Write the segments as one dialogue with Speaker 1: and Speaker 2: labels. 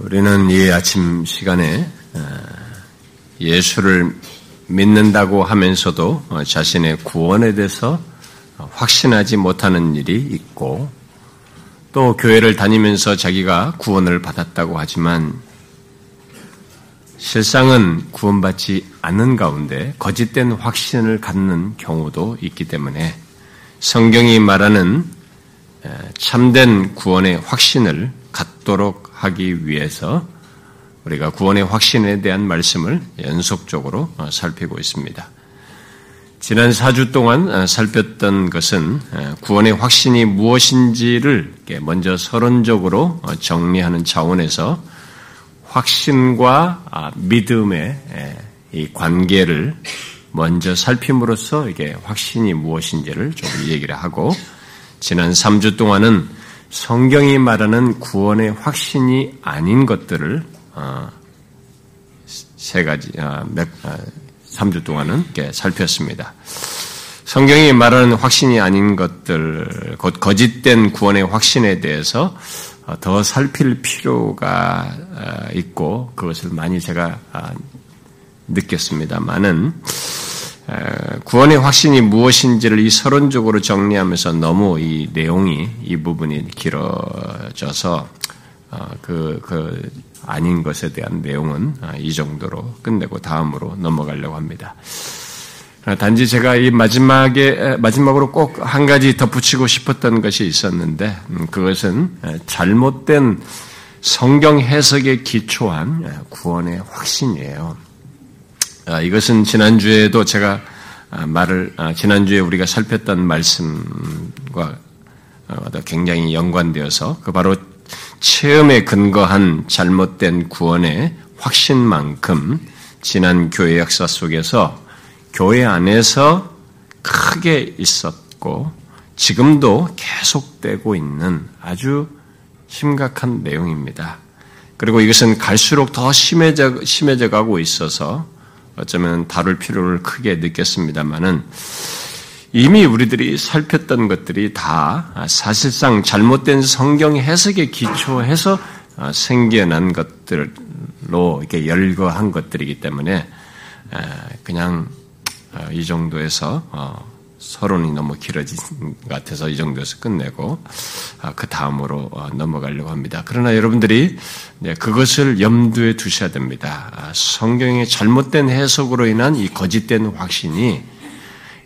Speaker 1: 우리는 이 아침 시간에 예수를 믿는다고 하면서도 자신의 구원에 대해서 확신하지 못하는 일이 있고 또 교회를 다니면서 자기가 구원을 받았다고 하지만 실상은 구원받지 않는 가운데 거짓된 확신을 갖는 경우도 있기 때문에 성경이 말하는 참된 구원의 확신을 갖도록 하기 위해서 우리가 구원의 확신에 대한 말씀을 연속적으로 어, 살피고 있습니다. 지난 4주 동안 어, 살폈던 것은 어, 구원의 확신이 무엇인지를 먼저 서론적으로 정리하는 차원에서 확신과 아, 믿음의 이 관계를 먼저 살핌으로써 이게 확신이 무엇인지를 좀 얘기를 하고 지난 3주 동안은 성경이 말하는 구원의 확신이 아닌 것들을 어, 세 가지 아, 몇 3주 아, 동안은 살폈습니다. 성경이 말하는 확신이 아닌 것들, 곧 거짓된 구원의 확신에 대해서 어, 더 살필 필요가 어, 있고 그것을 많이 제가 느꼈습니다만은 구원의 확신이 무엇인지를 이 서론적으로 정리하면서 너무 이 내용이 이 부분이 길어져서 어, 그, 그 아닌 것에 대한 내용은 아, 이 정도로 끝내고 다음으로 넘어가려고 합니다. 단지 제가 이 마지막에 마지막으로 꼭 한 가지 덧붙이고 싶었던 것이 있었는데 음, 그것은 잘못된 성경 해석에 기초한 구원의 확신이에요. 아, 이것은 지난주에도 제가 아, 말을, 아, 지난주에 우리가 살폈던 말씀과 어, 굉장히 연관되어서 그 바로 체험에 근거한 잘못된 구원의 확신만큼 지난 교회 역사 속에서 교회 안에서 크게 있었고 지금도 계속되고 있는 아주 심각한 내용입니다. 그리고 이것은 갈수록 더 심해져, 심해져 가고 있어서 어쩌면 다룰 필요를 크게 느꼈습니다만은 이미 우리들이 살폈던 것들이 다 사실상 잘못된 성경 해석에 기초해서 생겨난 것들로 이렇게 열거한 것들이기 때문에 그냥 이 정도에서 어, 서론이 너무 길어진 것 같아서 이 정도에서 끝내고 아, 그 다음으로 어, 넘어가려고 합니다. 그러나 여러분들이 그것을 염두에 두셔야 됩니다. 아, 성경의 잘못된 해석으로 인한 이 거짓된 확신이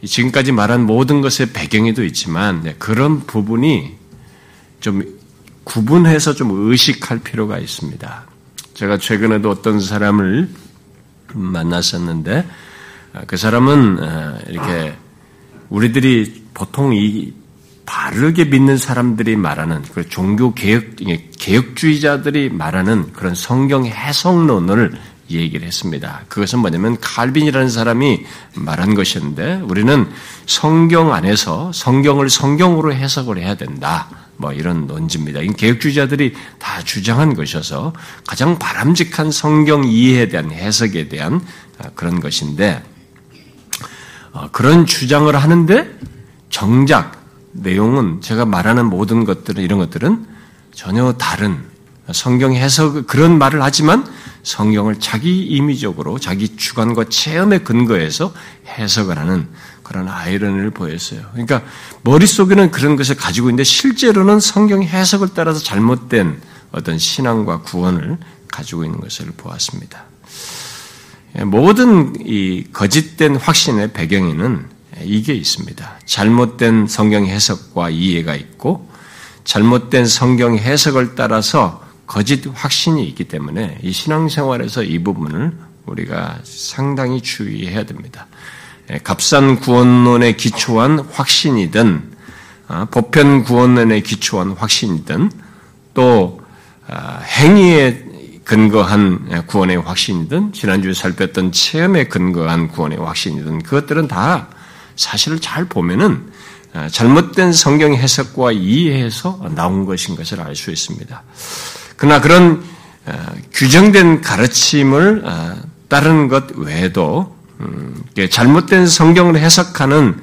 Speaker 1: 지금까지 말한 모든 것의 배경에도 있지만 그런 부분이 좀 구분해서 좀 의식할 필요가 있습니다. 제가 최근에도 어떤 사람을 만났었는데 아, 그 사람은 이렇게 우리들이 보통 이 바르게 믿는 사람들이 말하는 그 종교 개혁 개혁주의자들이 말하는 그런 성경 해석론을 얘기를 했습니다. 그것은 뭐냐면 칼빈이라는 사람이 말한 것이었는데 우리는 성경 안에서 성경을 성경으로 해석을 해야 된다. 뭐 이런 논지입니다. 이 개혁주의자들이 다 주장한 것이어서 가장 바람직한 성경 이해에 대한 해석에 대한 그런 것인데 어, 그런 주장을 하는데 정작 내용은 제가 말하는 모든 것들은 이런 것들은 전혀 다른 성경 해석 그런 말을 하지만 성경을 자기 임의적으로 자기 주관과 체험에 근거해서 해석을 하는 그런 아이러니를 보였어요. 그러니까 머릿속에는 그런 것을 가지고 있는데 실제로는 성경 해석을 따라서 잘못된 어떤 신앙과 구원을 가지고 있는 것을 보았습니다. 예, 모든 이 거짓된 확신의 배경에는 이게 있습니다. 잘못된 성경 해석과 이해가 있고 잘못된 성경 해석을 따라서 거짓 확신이 있기 때문에 이 신앙생활에서 이 부분을 우리가 상당히 주의해야 됩니다. 예, 값싼 구원론에 기초한 확신이든 아, 보편 구원론에 기초한 확신이든 또 아, 행위에 근거한 구원의 확신이든 지난주에 살폈던 체험에 근거한 구원의 확신이든 그것들은 다 사실을 잘 보면은 아, 잘못된 성경 해석과 이해해서 나온 것인 것을 알 수 있습니다. 그러나 그런 아, 규정된 가르침을 아, 따르는 것 외에도 음, 잘못된 성경을 해석하는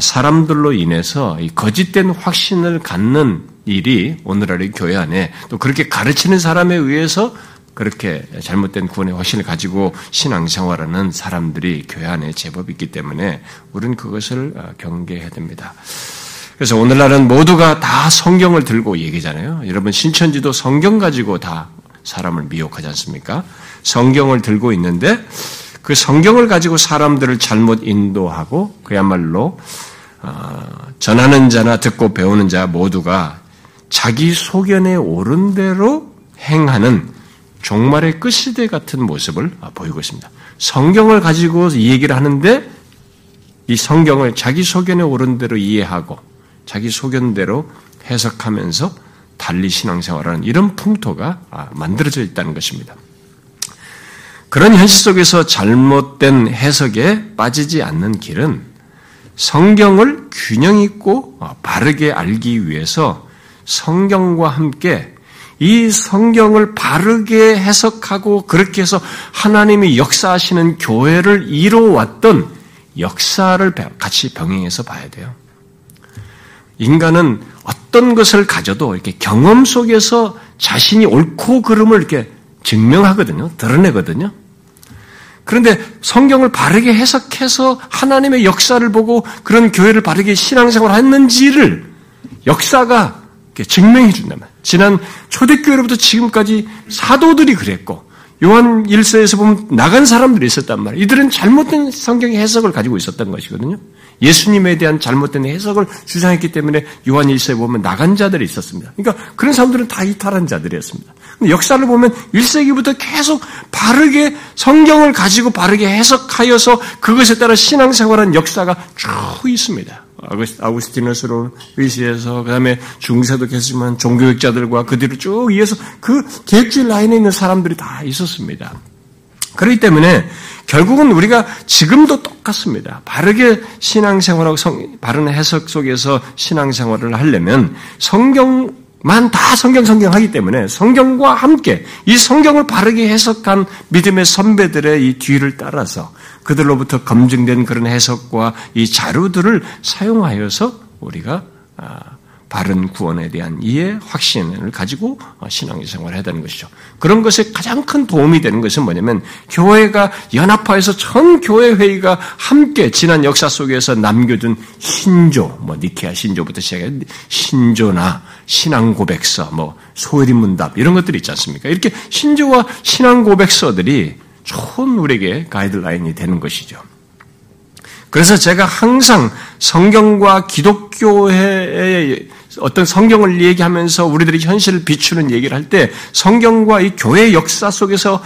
Speaker 1: 사람들로 인해서 거짓된 확신을 갖는 일이 오늘날의 교회 안에 또 그렇게 가르치는 사람에 의해서 그렇게 잘못된 구원의 확신을 가지고 신앙생활하는 사람들이 교회 안에 제법 있기 때문에 우리는 그것을 어, 경계해야 됩니다. 그래서 오늘날은 모두가 다 성경을 들고 얘기잖아요. 여러분 신천지도 성경 가지고 다 사람을 미혹하지 않습니까? 성경을 들고 있는데 그 성경을 가지고 사람들을 잘못 인도하고 그야말로 어, 전하는 자나 듣고 배우는 자 모두가 자기 소견에 옳은 대로 행하는 종말의 끝시대 같은 모습을 보이고 있습니다. 성경을 가지고 이 얘기를 하는데 이 성경을 자기 소견에 옳은 대로 이해하고 자기 소견대로 해석하면서 달리 신앙생활하는 이런 풍토가 아, 만들어져 있다는 것입니다. 그런 현실 속에서 잘못된 해석에 빠지지 않는 길은 성경을 균형 있고 어, 바르게 알기 위해서 성경과 함께 이 성경을 바르게 해석하고 그렇게 해서 하나님이 역사하시는 교회를 이루어왔던 역사를 같이 병행해서 봐야 돼요. 인간은 어떤 것을 가져도 이렇게 경험 속에서 자신이 옳고 그름을 이렇게 증명하거든요. 드러내거든요. 그런데 성경을 바르게 해석해서 하나님의 역사를 보고 그런 교회를 바르게 신앙생활 했는지를 역사가 증명해 준다면 지난 초대교회로부터 지금까지 사도들이 그랬고 요한 1서에서 보면 나간 사람들이 있었단 말이에요. 이들은 잘못된 성경의 해석을 가지고 있었던 것이거든요. 예수님에 대한 잘못된 해석을 주장했기 때문에 요한 1서에 보면 나간 자들이 있었습니다. 그러니까 그런 사람들은 다 이탈한 자들이었습니다. 역사를 보면 1세기부터 계속 바르게 성경을 가지고 바르게 해석하여서 그것에 따라 신앙생활한 역사가 쭉 있습니다. 아우스티너스로 의시해서 그 다음에 중세도 계시지만 종교학자들과 그 뒤로 쭉 이어서 그 계획주의 라인에 있는 사람들이 다 있었습니다. 그렇기 때문에 결국은 우리가 지금도 똑같습니다. 바르게 신앙생활하고 성, 바른 해석 속에서 신앙생활을 하려면 성경 만다 성경 성경 하기 때문에 성경과 함께 이 성경을 바르게 해석한 믿음의 선배들의 이 뒤를 따라서 그들로부터 검증된 그런 해석과 이 자료들을 사용하여서 우리가 아, 바른 구원에 대한 이해, 확신을 가지고 어, 신앙생활을 해야 되는 것이죠. 그런 것에 가장 큰 도움이 되는 것은 뭐냐면 교회가 연합화해서 전 교회 회의가 함께 지난 역사 속에서 남겨둔 신조, 뭐 니케아 신조부터 시작해 신조나 신앙 고백서, 뭐 소리 문답 이런 것들이 있지 않습니까? 이렇게 신조와 신앙 고백서들이 좋은 우리에게 가이드라인이 되는 것이죠. 그래서 제가 항상 성경과 기독교의 어떤 성경을 얘기하면서 우리들이 현실을 비추는 얘기를 할 때 성경과 이 교회 역사 속에서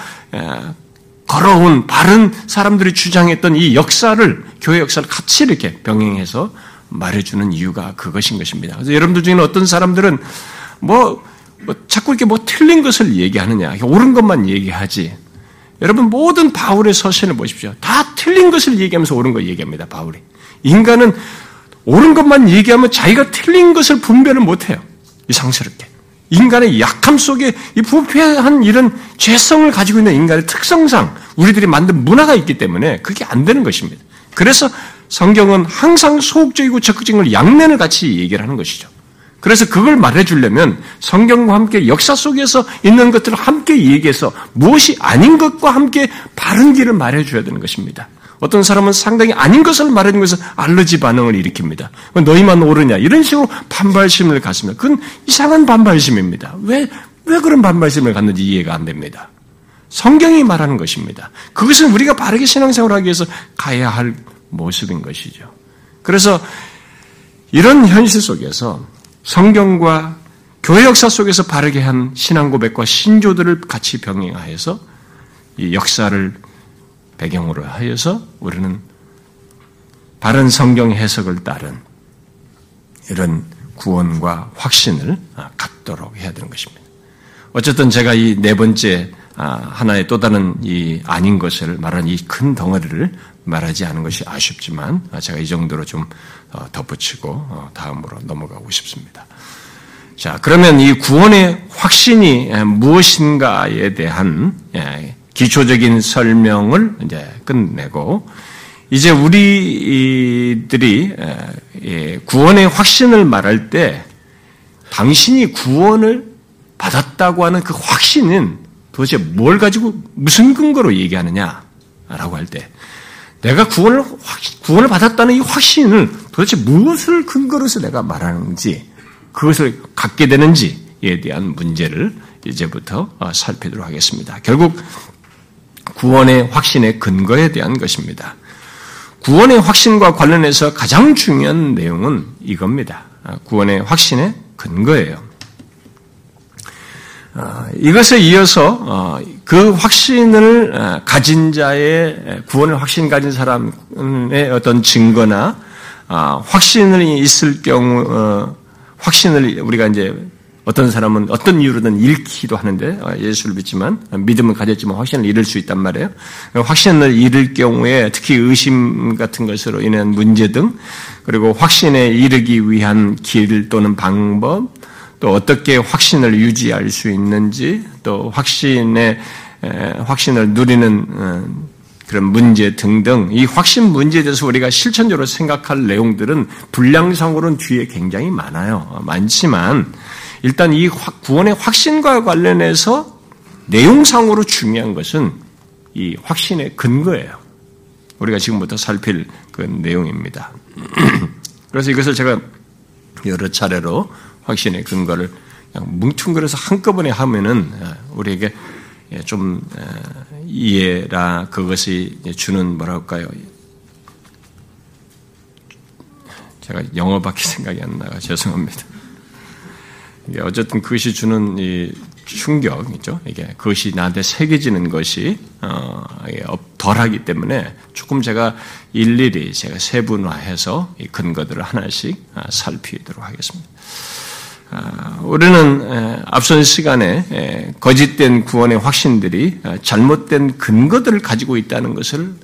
Speaker 1: 걸어온 바른 사람들이 주장했던 이 역사를 교회 역사를 같이 이렇게 병행해서 말해주는 이유가 그것인 것입니다. 그래서 여러분들 중에는 어떤 사람들은 뭐, 뭐 자꾸 이렇게 뭐 틀린 것을 얘기하느냐, 옳은 것만 얘기하지. 여러분 모든 바울의 서신을 보십시오. 다 틀린 것을 얘기하면서 옳은 걸 얘기합니다. 바울이. 인간은 옳은 것만 얘기하면 자기가 틀린 것을 분별을 못해요. 이상스럽게. 인간의 약함 속에 이 부패한 이런 죄성을 가지고 있는 인간의 특성상 우리들이 만든 문화가 있기 때문에 그게 안 되는 것입니다. 그래서 성경은 항상 소극적이고 적극적인 걸 양면을 같이 얘기를 하는 것이죠. 그래서 그걸 말해주려면 성경과 함께 역사 속에서 있는 것들을 함께 얘기해서 무엇이 아닌 것과 함께 바른 길을 말해줘야 되는 것입니다. 어떤 사람은 상당히 아닌 것을 말하는 것은 알러지 반응을 일으킵니다. 너희만 옳으냐 이런 식으로 반발심을 갖습니다. 그건 이상한 반발심입니다. 왜, 왜 그런 반발심을 갖는지 이해가 안 됩니다. 성경이 말하는 것입니다. 그것은 우리가 바르게 신앙생활하기 위해서 가야 할 모습인 것이죠. 그래서 이런 현실 속에서 성경과 교회 역사 속에서 바르게 한 신앙 고백과 신조들을 같이 병행하여서 이 역사를 배경으로 하여서 우리는 바른 성경 해석을 따른 이런 구원과 확신을 갖도록 해야 되는 것입니다. 어쨌든 제가 이 네 번째 아, 하나의 또 다른 이 아닌 것을 말하는 이 큰 덩어리를 말하지 않은 것이 아쉽지만 제가 이 정도로 좀 어, 덧붙이고 어, 다음으로 넘어가고 싶습니다. 자, 그러면 이 구원의 확신이 무엇인가에 대한 예, 기초적인 설명을 이제 끝내고 이제 우리들이 구원의 확신을 말할 때 당신이 구원을 받았다고 하는 그 확신은 도대체 뭘 가지고 무슨 근거로 얘기하느냐라고 할 때 내가 구원을 구원을 받았다는 이 확신을 도대체 무엇을 근거로서 내가 말하는지 그것을 갖게 되는지에 대한 문제를 이제부터 어, 살피도록 하겠습니다. 결국 구원의 확신의 근거에 대한 것입니다. 구원의 확신과 관련해서 가장 중요한 내용은 이겁니다. 아, 구원의 확신의 근거예요. 아, 이것에 이어서 어, 그 확신을 어, 가진 자의 구원을 확신 가진 사람의 어떤 증거나 아, 확신을 있을 경우 확신을 우리가 이제 어떤 사람은 어떤 이유로든 잃기도 하는데 어, 예수를 믿지만 믿음을 가졌지만 확신을 잃을 수 있단 말이에요. 확신을 잃을 경우에 특히 의심 같은 것으로 인한 문제 등 그리고 확신에 이르기 위한 길 또는 방법 또 어떻게 확신을 유지할 수 있는지 또 확신의 확신을 누리는 어, 그런 문제 등등 이 확신 문제에 대해서 우리가 실천적으로 생각할 내용들은 분량상으로는 뒤에 굉장히 많아요. 많지만 일단 이 구원의 확신과 관련해서 내용상으로 중요한 것은 이 확신의 근거예요. 우리가 지금부터 살필 그 내용입니다. 그래서 이것을 제가 여러 차례로 확신의 근거를 그냥 뭉퉁그려서 한꺼번에 하면은 어, 우리에게 좀 어, 이해라 그것이 주는 뭐랄까요? 제가 영어밖에 생각이 안 나가 죄송합니다. 어쨌든 그것이 주는 이 충격이죠. 이게 그것이 나한테 새겨지는 것이 어, 덜하기 때문에 조금 제가 일일이 제가 세분화해서 이 근거들을 하나씩 아, 살피도록 하겠습니다. 아, 우리는 앞선 시간에 거짓된 구원의 확신들이 아, 잘못된 근거들을 가지고 있다는 것을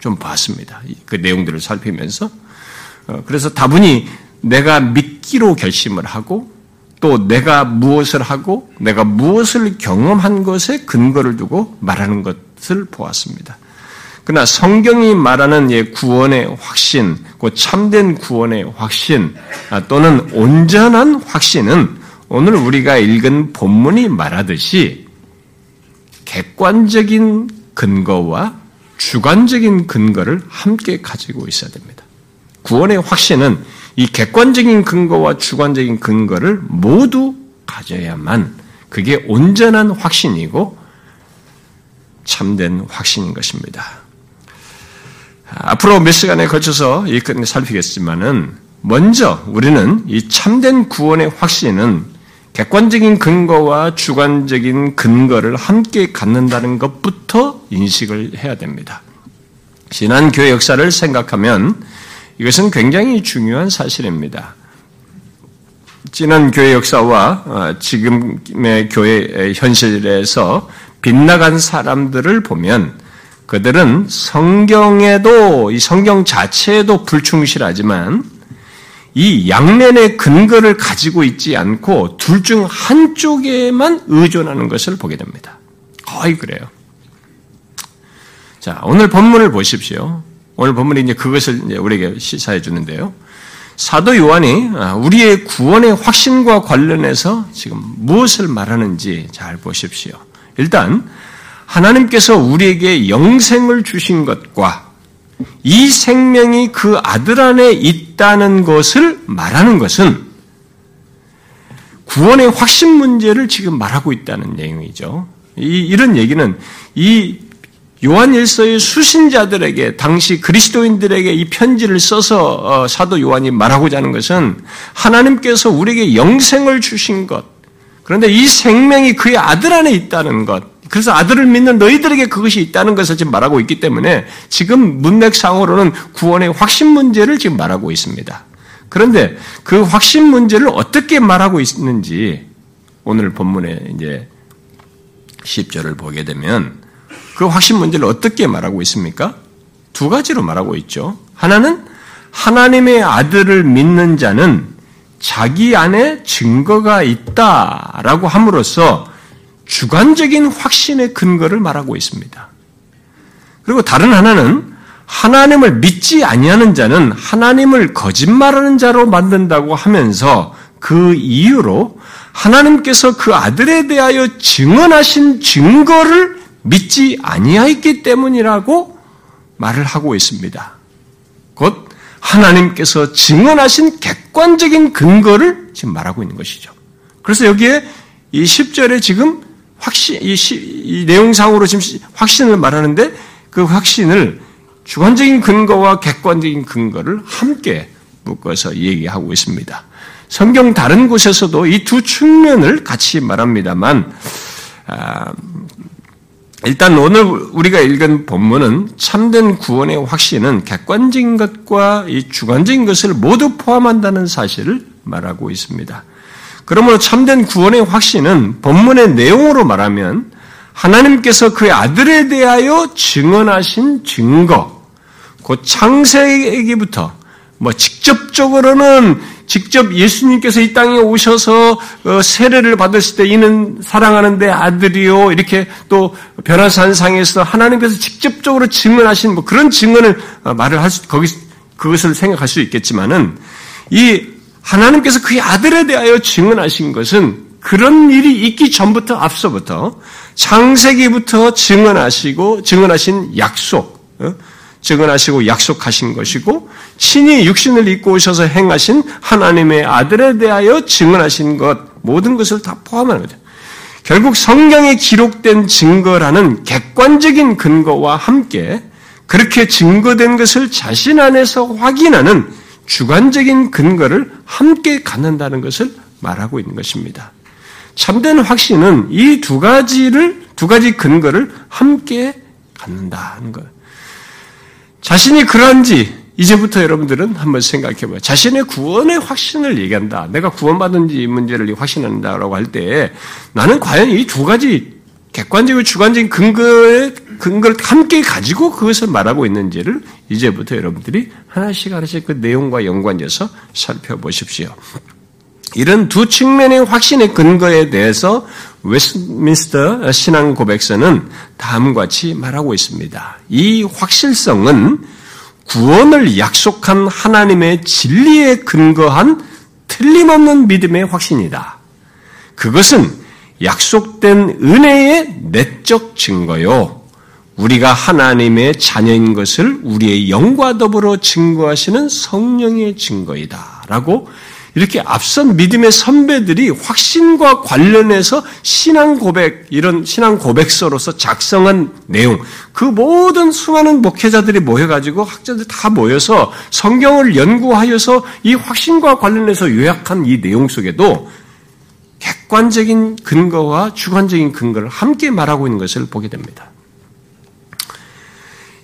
Speaker 1: 좀 봤습니다. 그 내용들을 살피면서 어, 그래서 다분히 내가 믿기로 결심을 하고 또 내가 무엇을 하고 내가 무엇을 경험한 것에 근거를 두고 말하는 것을 보았습니다. 그러나 성경이 말하는 예 구원의 확신, 그 참된 구원의 확신 아, 또는 온전한 확신은 오늘 우리가 읽은 본문이 말하듯이 객관적인 근거와 주관적인 근거를 함께 가지고 있어야 됩니다. 구원의 확신은 이 객관적인 근거와 주관적인 근거를 모두 가져야만 그게 온전한 확신이고 참된 확신인 것입니다. 앞으로 몇 시간에 걸쳐서 이 살피겠지만은 먼저 우리는 이 참된 구원의 확신은 객관적인 근거와 주관적인 근거를 함께 갖는다는 것부터 인식을 해야 됩니다. 지난 교회 역사를 생각하면 이것은 굉장히 중요한 사실입니다. 지난 교회 역사와 어, 지금의 교회 현실에서 빗나간 사람들을 보면 그들은 성경에도 이 성경 자체에도 불충실하지만 이 양면의 근거를 가지고 있지 않고 둘 중 한쪽에만 의존하는 것을 보게 됩니다. 거의 그래요. 자, 오늘 본문을 보십시오. 오늘 본문이 이제 그것을 이제 우리에게 시사해 주는데요. 사도 요한이 아, 우리의 구원의 확신과 관련해서 지금 무엇을 말하는지 잘 보십시오. 일단 하나님께서 우리에게 영생을 주신 것과 이 생명이 그 아들 안에 있다는 것을 말하는 것은 구원의 확신 문제를 지금 말하고 있다는 내용이죠. 이, 이런 얘기는 이 요한일서의 수신자들에게 당시 그리스도인들에게 이 편지를 써서 어, 사도 요한이 말하고자 하는 것은 하나님께서 우리에게 영생을 주신 것. 그런데 이 생명이 그의 아들 안에 있다는 것. 그래서 아들을 믿는 너희들에게 그것이 있다는 것을 지금 말하고 있기 때문에 지금 문맥상으로는 구원의 확신 문제를 지금 말하고 있습니다. 그런데 그 확신 문제를 어떻게 말하고 있는지 오늘 본문에 이제 10절을 보게 되면 그 확신 문제를 어떻게 말하고 있습니까? 두 가지로 말하고 있죠. 하나는 하나님의 아들을 믿는 자는 자기 안에 증거가 있다라고 함으로써 주관적인 확신의 근거를 말하고 있습니다. 그리고 다른 하나는 하나님을 믿지 아니하는 자는 하나님을 거짓말하는 자로 만든다고 하면서 그 이유로 하나님께서 그 아들에 대하여 증언하신 증거를 믿지 아니하였기 때문이라고 말을 하고 있습니다. 곧 하나님께서 증언하신 객관적인 근거를 지금 말하고 있는 것이죠. 그래서 여기에 이 10절에 지금 확신, 이, 시, 이 내용상으로 지금 확신을 말하는데 그 확신을 주관적인 근거와 객관적인 근거를 함께 묶어서 얘기하고 있습니다. 성경 다른 곳에서도 이 두 측면을 같이 말합니다만, 아, 일단 오늘 우리가 읽은 본문은 참된 구원의 확신은 객관적인 것과 이 주관적인 것을 모두 포함한다는 사실을 말하고 있습니다. 그러므로 참된 구원의 확신은 본문의 내용으로 말하면 하나님께서 그의 아들에 대하여 증언하신 증거, 곧 창세기부터 뭐 직접적으로는 직접 예수님께서 이 땅에 오셔서 어, 세례를 받으실 때 이는 사랑하는 데 아들이요 이렇게 또 변화산상에서 하나님께서 직접적으로 증언하신 뭐 그런 증언을 어, 말을 할 수 거기 그것을 생각할 수 있겠지만은 이 하나님께서 그의 아들에 대하여 증언하신 것은 그런 일이 있기 전부터 앞서부터 창세기부터 증언하시고 증언하신 약속 어? 증언하시고 약속하신 것이고 신이 육신을 입고 오셔서 행하신 하나님의 아들에 대하여 증언하신 것 모든 것을 다 포함하는 거죠. 결국 성경에 기록된 증거라는 객관적인 근거와 함께 그렇게 증거된 것을 자신 안에서 확인하는 주관적인 근거를 함께 갖는다는 것을 말하고 있는 것입니다. 참된 확신은 이 두 가지를 두 가지 근거를 함께 갖는다는 것. 자신이 그러한지 이제부터 여러분들은 한번 생각해 봐요. 자신의 구원의 확신을 얘기한다. 내가 구원받은 지 문제를 확신한다라고 할 때 나는 과연 이 두 가지 객관적이고 주관적인 근거의 근거를 함께 가지고 그것을 말하고 있는지를 이제부터 여러분들이 하나씩 하나씩 그 내용과 연관해서 살펴보십시오. 이런 두 측면의 확신의 근거에 대해서 웨스트민스터 신앙 고백서는 다음과 같이 말하고 있습니다. 이 확실성은 구원을 약속한 하나님의 진리에 근거한 틀림없는 믿음의 확신이다. 그것은 약속된 은혜의 내적 증거요. 우리가 하나님의 자녀인 것을 우리의 영과 더불어 증거하시는 성령의 증거이다. 라고 이렇게 앞선 믿음의 선배들이 확신과 관련해서 신앙 고백, 이런 신앙 고백서로서 작성한 내용, 그 모든 수많은 목회자들이 모여가지고 학자들 다 모여서 성경을 연구하여서 이 확신과 관련해서 요약한 이 내용 속에도 객관적인 근거와 주관적인 근거를 함께 말하고 있는 것을 보게 됩니다.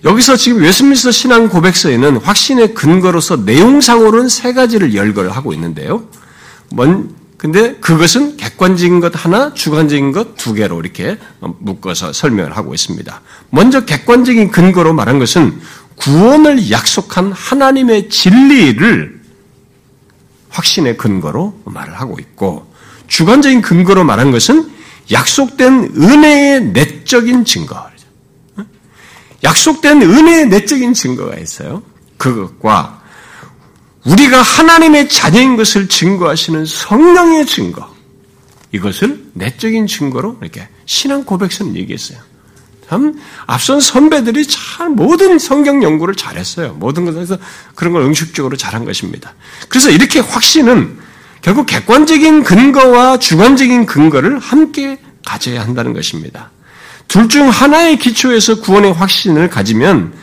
Speaker 1: 여기서 지금 웨스민스터 신앙 고백서에는 확신의 근거로서 내용상으로는 세 가지를 열거를 하고 있는데요. 먼, 근데 그것은 객관적인 것 하나, 주관적인 것 두 개로 이렇게 묶어서 설명을 하고 있습니다. 먼저 객관적인 근거로 말한 것은 구원을 약속한 하나님의 진리를 확신의 근거로 말을 하고 있고, 주관적인 근거로 말한 것은 약속된 은혜의 내적인 증거, 약속된 은혜의 내적인 증거가 있어요. 그것과 우리가 하나님의 자녀인 것을 증거하시는 성령의 증거, 이것을 내적인 증거로 이렇게 신앙 고백서는 얘기했어요. 참 앞선 선배들이 잘 모든 성경 연구를 잘했어요. 모든 것에서 그런 걸 응식적으로 잘한 것입니다. 그래서 이렇게 확신은 결국 객관적인 근거와 주관적인 근거를 함께 가져야 한다는 것입니다. 둘 중 하나의 기초에서 구원의 확신을 가지면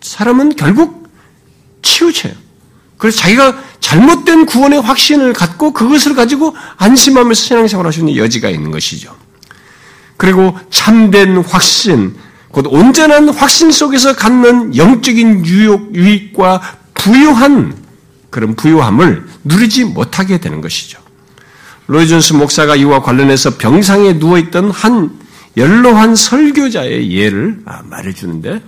Speaker 1: 사람은 결국 치우쳐요. 그래서 자기가 잘못된 구원의 확신을 갖고 그것을 가지고 안심하면서 신앙생활 할수 있는 여지가 있는 것이죠. 그리고 참된 확신, 곧 온전한 확신 속에서 갖는 영적인 유욕, 유익과 부유한 그런 부유함을 누리지 못하게 되는 것이죠. 로이존스 목사가 이와 관련해서 병상에 누워있던 한 연로한 설교자의 예를 아, 말해주는데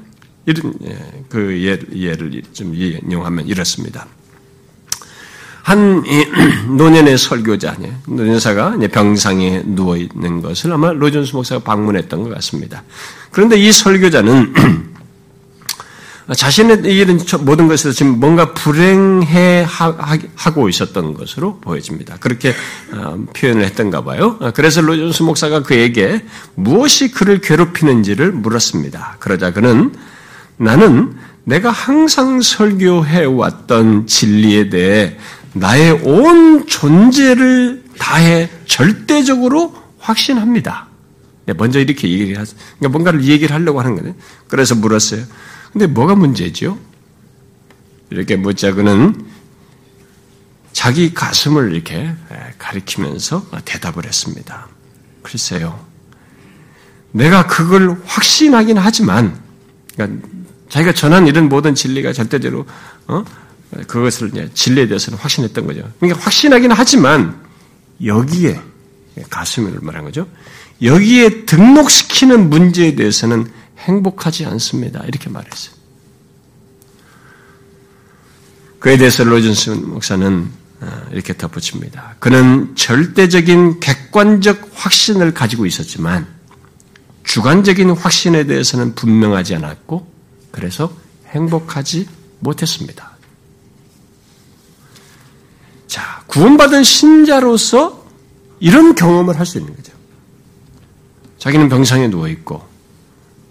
Speaker 1: 이런 예, 그 예, 예를 좀 인용하면 이렇습니다. 한 노년의 설교자, 노년사가 병상에 누워 있는 것을 아마 로존스 목사가 방문했던 것 같습니다. 그런데 이 설교자는 자신의 일은 모든 것에서 지금 뭔가 불행해 하고 있었던 것으로 보여집니다. 그렇게 어, 표현을 했던가 봐요. 어, 그래서 로존스 목사가 그에게 무엇이 그를 괴롭히는지를 물었습니다. 그러자 그는 나는 내가 항상 설교해 왔던 진리에 대해 나의 온 존재를 다해 절대적으로 확신합니다. 네, 먼저 이렇게 얘기를 하, 그러니까 뭔가를 얘기를 하려고 하는 거예요. 그래서 물었어요. 근데 뭐가 문제죠? 이렇게 묻자 그는 자기 가슴을 이렇게 가리키면서 대답을 했습니다. 글쎄요. 내가 그걸 확신하긴 하지만, 그러니까 자기가 전한 이런 모든 진리가 절대적으로, 어? 그것을 진리에 대해서는 확신했던 거죠. 그러니까 확신하긴 하지만, 여기에, 가슴을 말한 거죠. 여기에 등록시키는 문제에 대해서는 행복하지 않습니다. 이렇게 말했어요. 그에 대해서 로준스 목사는 어, 이렇게 덧붙입니다. 그는 절대적인 객관적 확신을 가지고 있었지만 주관적인 확신에 대해서는 분명하지 않았고 그래서 행복하지 못했습니다. 자, 구원받은 신자로서 이런 경험을 할 수 있는 거죠. 자기는 병상에 누워 있고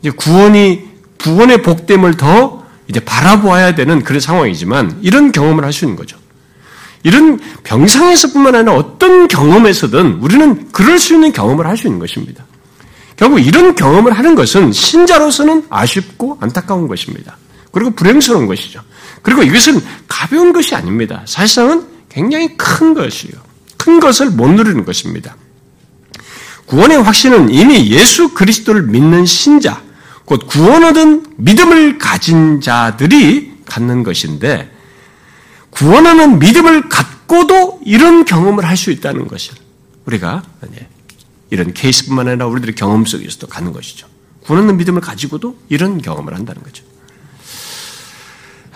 Speaker 1: 이제 구원이 구원의 복됨을 더 이제 바라보아야 되는 그런 상황이지만 이런 경험을 할 수 있는 거죠. 이런 병상에서뿐만 아니라 어떤 경험에서든 우리는 그럴 수 있는 경험을 할 수 있는 것입니다. 결국 이런 경험을 하는 것은 신자로서는 아쉽고 안타까운 것입니다. 그리고 불행스러운 것이죠. 그리고 이것은 가벼운 것이 아닙니다. 사실상은 굉장히 큰 것이요. 큰 것을 못 누리는 것입니다. 구원의 확신은 이미 예수 그리스도를 믿는 신자, 곧 구원 얻은 믿음을 가진 자들이 갖는 것인데 구원하는 믿음을 갖고도 이런 경험을 할 수 있다는 것을 우리가 이런 케이스뿐만 아니라 우리들의 경험 속에서도 갖는 것이죠. 구원하는 믿음을 가지고도 이런 경험을 한다는 거죠.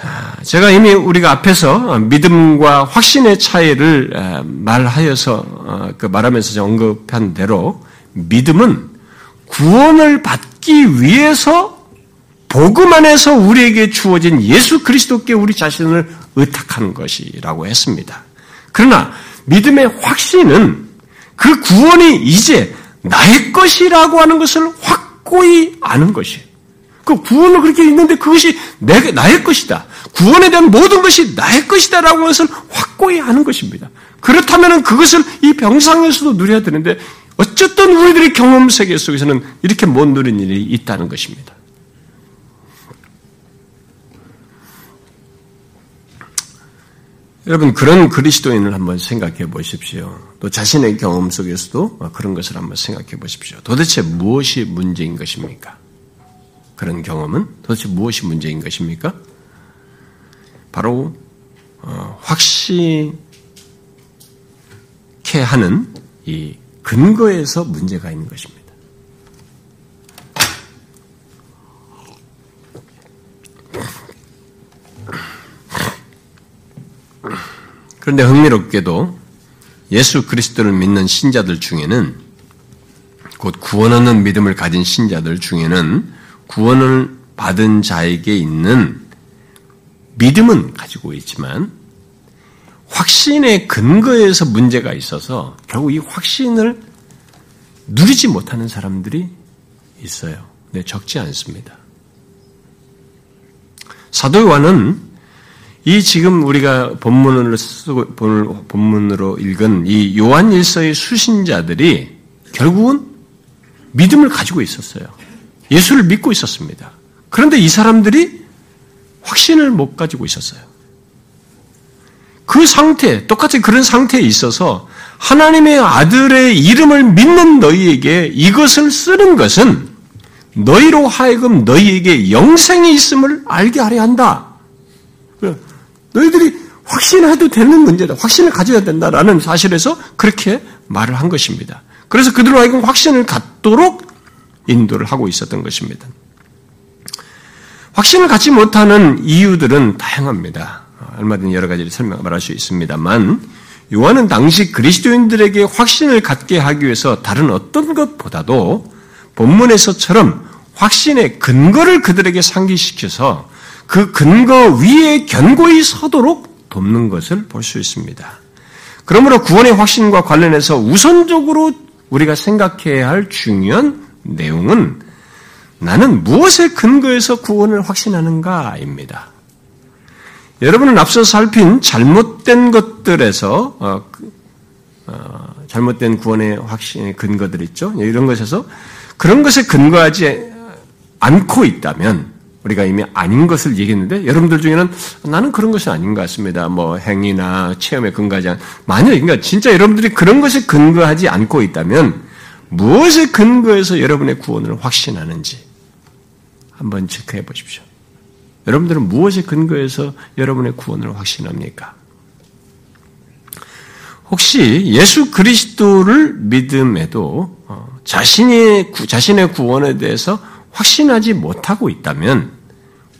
Speaker 1: 아, 제가 이미 우리가 앞에서 믿음과 확신의 차이를 말하여서 어, 그 말하면서 언급한 대로 믿음은 구원을 받 기 위해서 복음 안에서 우리에게 주어진 예수 그리스도께 우리 자신을 의탁하는 것이라고 했습니다. 그러나 믿음의 확신은 그 구원이 이제 나의 것이라고 하는 것을 확고히 아는 것이에요. 그 구원은 그렇게 있는데 그것이 내, 나의 것이다. 구원에 대한 모든 것이 나의 것이다라고 하는 것을 확고히 아는 것입니다. 그렇다면 그것을 이 병상에서도 누려야 되는데 어쨌든 우리들의 경험 세계 속에서는 이렇게 못 누린 일이 있다는 것입니다. 여러분 그런 그리스도인을 한번 생각해 보십시오. 또 자신의 경험 속에서도 그런 것을 한번 생각해 보십시오. 도대체 무엇이 문제인 것입니까? 그런 경험은 도대체 무엇이 문제인 것입니까? 바로 어, 확신케 하는 이 근거에서 문제가 있는 것입니다. 그런데 흥미롭게도 예수 그리스도를 믿는 신자들 중에는 곧 구원하는 믿음을 가진 신자들 중에는 구원을 받은 자에게 있는 믿음은 가지고 있지만 확신의 근거에서 문제가 있어서 결국 이 확신을 누리지 못하는 사람들이 있어요. 네, 적지 않습니다. 사도 요한은 이 지금 우리가 본문을 쓰고 본문으로 읽은 이 요한 일서의 수신자들이 결국은 믿음을 가지고 있었어요. 예수를 믿고 있었습니다. 그런데 이 사람들이 확신을 못 가지고 있었어요. 그 상태, 똑같이 그런 상태에 있어서 하나님의 아들의 이름을 믿는 너희에게 이것을 쓰는 것은 너희로 하여금 너희에게 영생이 있음을 알게 하려 한다. 너희들이 확신해도 되는 문제다. 확신을 가져야 된다라는 사실에서 그렇게 말을 한 것입니다. 그래서 그들로 하여금 확신을 갖도록 인도를 하고 있었던 것입니다. 확신을 갖지 못하는 이유들은 다양합니다. 얼마든지 여러 가지를 설명 말할 수 있습니다만 요한은 당시 그리스도인들에게 확신을 갖게 하기 위해서 다른 어떤 것보다도 본문에서처럼 확신의 근거를 그들에게 상기시켜서 그 근거 위에 견고히 서도록 돕는 것을 볼 수 있습니다. 그러므로 구원의 확신과 관련해서 우선적으로 우리가 생각해야 할 중요한 내용은 나는 무엇에 근거해서 구원을 확신하는가입니다. 여러분은 앞서 살핀 잘못된 것들에서 어, 그, 어, 잘못된 구원의 확신의 근거들 있죠. 이런 것에서 그런 것에 근거하지 않고 있다면 우리가 이미 아닌 것을 얘기했는데 여러분들 중에는 나는 그런 것이 아닌 것 같습니다. 뭐 행위나 체험에 근거하지 않. 만약 그러니까 진짜 여러분들이 그런 것에 근거하지 않고 있다면 무엇에 근거해서 여러분의 구원을 확신하는지 한번 체크해 보십시오. 여러분들은 무엇에 근거해서 여러분의 구원을 확신합니까? 혹시 예수 그리스도를 믿음에도 어, 자신의 자신의 구원에 대해서 확신하지 못하고 있다면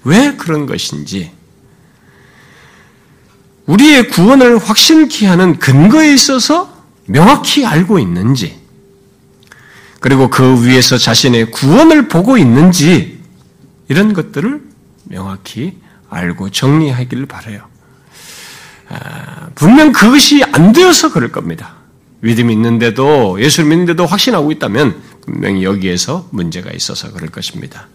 Speaker 1: 왜 그런 것인지 우리의 구원을 확신케 하는 근거에 있어서 명확히 알고 있는지 그리고 그 위에서 자신의 구원을 보고 있는지 이런 것들을 명확히 알고 정리하기를 바래요. 아, 분명 그것이 안 되어서 그럴 겁니다. 믿음이 있는데도 예수를 믿는데도 확신하고 있다면 분명히 여기에서 문제가 있어서 그럴 것입니다.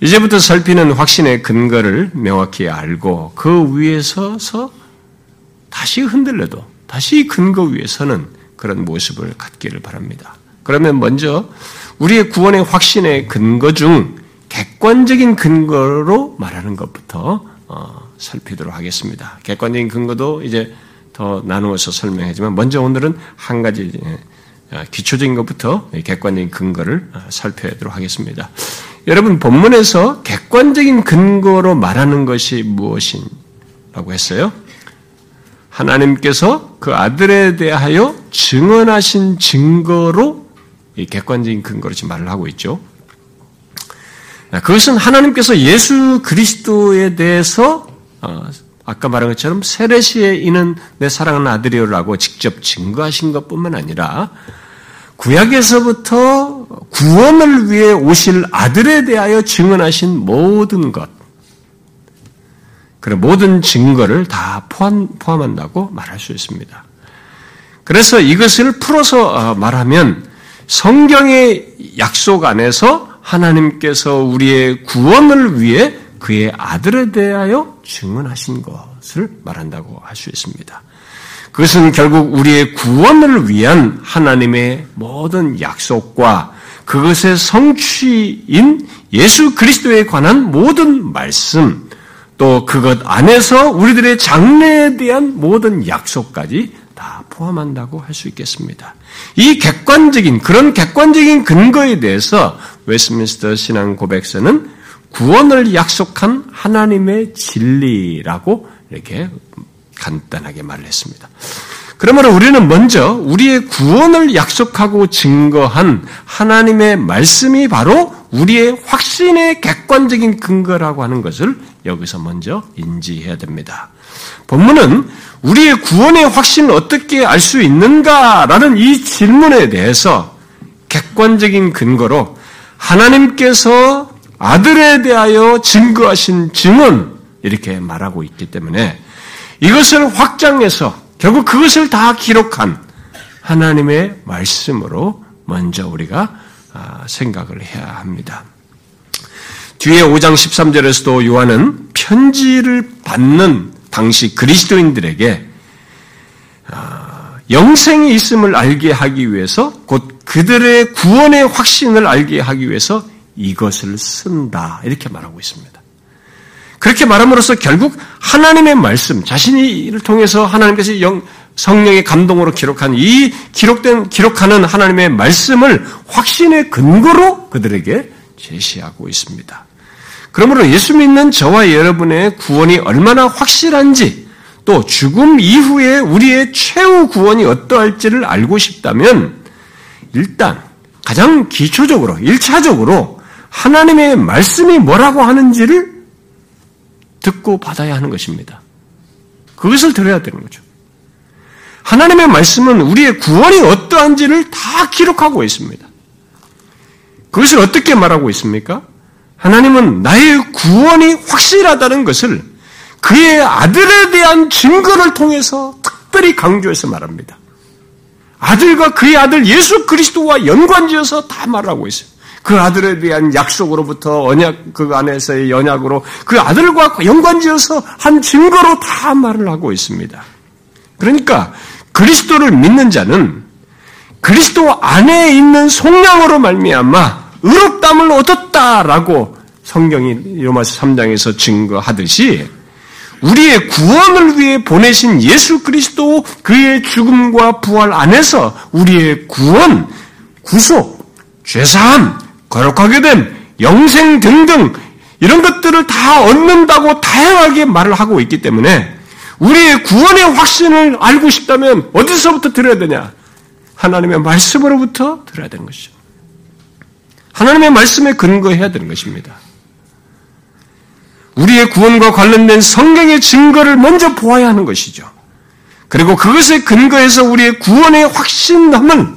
Speaker 1: 이제부터 살피는 확신의 근거를 명확히 알고 그 위에 서서 다시 흔들려도 다시 근거 위에 서는 그런 모습을 갖기를 바랍니다. 그러면 먼저 우리의 구원의 확신의 근거 중 객관적인 근거로 말하는 것부터 어, 살피도록 하겠습니다. 객관적인 근거도 이제 더 나누어서 설명하지만 먼저 오늘은 한 가지 어, 기초적인 것부터 객관적인 근거를 어, 살펴보도록 하겠습니다. 여러분 본문에서 객관적인 근거로 말하는 것이 무엇이라고 했어요? 하나님께서 그 아들에 대하여 증언하신 증거로 객관적인 근거로 지금 말을 하고 있죠. 그것은 하나님께서 예수 그리스도에 대해서 어, 아까 말한 것처럼 세례시에 이는 내 사랑하는 아들이라고 직접 증거하신 것뿐만 아니라 구약에서부터 구원을 위해 오실 아들에 대하여 증언하신 모든 것, 그런 모든 증거를 다 포함, 포함한다고 말할 수 있습니다. 그래서 이것을 풀어서 어, 말하면 성경의 약속 안에서 하나님께서 우리의 구원을 위해 그의 아들에 대하여 증언하신 것을 말한다고 할 수 있습니다. 그것은 결국 우리의 구원을 위한 하나님의 모든 약속과 그것의 성취인 예수 그리스도에 관한 모든 말씀, 또 그것 안에서 우리들의 장래에 대한 모든 약속까지 다 포함한다고 할 수 있겠습니다. 이 객관적인, 그런 객관적인 근거에 대해서 웨스민스터 신앙 고백서는 구원을 약속한 하나님의 진리라고 이렇게 간단하게 말을 했습니다. 그러므로 우리는 먼저 우리의 구원을 약속하고 증거한 하나님의 말씀이 바로 우리의 확신의 객관적인 근거라고 하는 것을 여기서 먼저 인지해야 됩니다. 본문은 우리의 구원의 확신을 어떻게 알 수 있는가라는 이 질문에 대해서 객관적인 근거로 하나님께서 아들에 대하여 증거하신 증언 이렇게 말하고 있기 때문에 이것을 확장해서 결국 그것을 다 기록한 하나님의 말씀으로 먼저 우리가 아, 생각을 해야 합니다. 뒤에 5장 13절에서도 요한은 편지를 받는 당시 그리스도인들에게 아, 영생이 있음을 알게 하기 위해서 곧 그들의 구원의 확신을 알게 하기 위해서 이것을 쓴다 이렇게 말하고 있습니다. 그렇게 말함으로써 결국 하나님의 말씀, 자신이를 통해서 하나님께서 영, 성령의 감동으로 기록한 이 기록된, 기록하는 하나님의 말씀을 확신의 근거로 그들에게 제시하고 있습니다. 그러므로 예수 믿는 저와 여러분의 구원이 얼마나 확실한지 또 죽음 이후에 우리의 최후 구원이 어떠할지를 알고 싶다면 일단 가장 기초적으로, 일차적으로 하나님의 말씀이 뭐라고 하는지를 듣고 받아야 하는 것입니다. 그것을 들어야 되는 거죠. 하나님의 말씀은 우리의 구원이 어떠한지를 다 기록하고 있습니다. 그것을 어떻게 말하고 있습니까? 하나님은 나의 구원이 확실하다는 것을 그의 아들에 대한 증거를 통해서 특별히 강조해서 말합니다. 아들과 그의 아들 예수 그리스도와 연관지어서 다 말하고 있어요. 그 아들에 대한 약속으로부터 언약 그 안에서의 연약으로 그 아들과 연관지어서 한 증거로 다 말을 하고 있습니다. 그러니까 그리스도를 믿는 자는 그리스도 안에 있는 속량으로 말미암아 의롭담을 얻었다라고 성경이 로마서 3장에서 증거하듯이 우리의 구원을 위해 보내신 예수 그리스도 그의 죽음과 부활 안에서 우리의 구원, 구속, 죄사함, 거룩하게 됨, 영생 등등 이런 것들을 다 얻는다고 다양하게 말을 하고 있기 때문에 우리의 구원의 확신을 알고 싶다면 어디서부터 들어야 되냐? 하나님의 말씀으로부터 들어야 되는 것이죠. 하나님의 말씀에 근거해야 되는 것입니다. 우리의 구원과 관련된 성경의 증거를 먼저 보아야 하는 것이죠. 그리고 그것에 근거해서 우리의 구원의 확신함은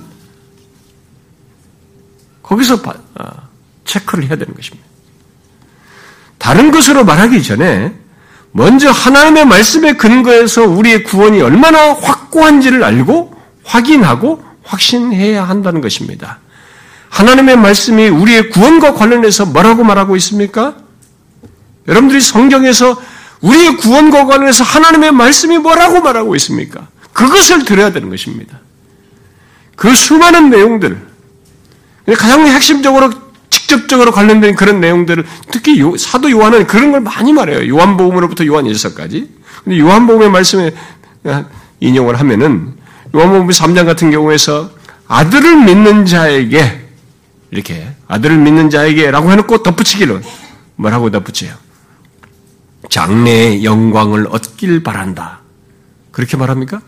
Speaker 1: 거기서 아, 체크를 해야 되는 것입니다. 다른 것으로 말하기 전에 먼저 하나님의 말씀에 근거해서 우리의 구원이 얼마나 확고한지를 알고 확인하고 확신해야 한다는 것입니다. 하나님의 말씀이 우리의 구원과 관련해서 뭐라고 말하고 있습니까? 여러분들이 성경에서 우리의 구원과 관련해서 하나님의 말씀이 뭐라고 말하고 있습니까? 그것을 들어야 되는 것입니다. 그 수많은 내용들, 가장 핵심적으로 직접적으로 관련된 그런 내용들을 특히 사도 요한은 그런 걸 많이 말해요. 요한복음으로부터 요한 1서까지. 근데 요한복음의 말씀에 인용을 하면은 요한복음 3장 같은 경우에서 아들을 믿는 자에게 이렇게 아들을 믿는 자에게라고 해놓고 덧붙이기를 뭐라고 덧붙여요? 장래의 영광을 얻길 바란다. 그렇게 말합니까?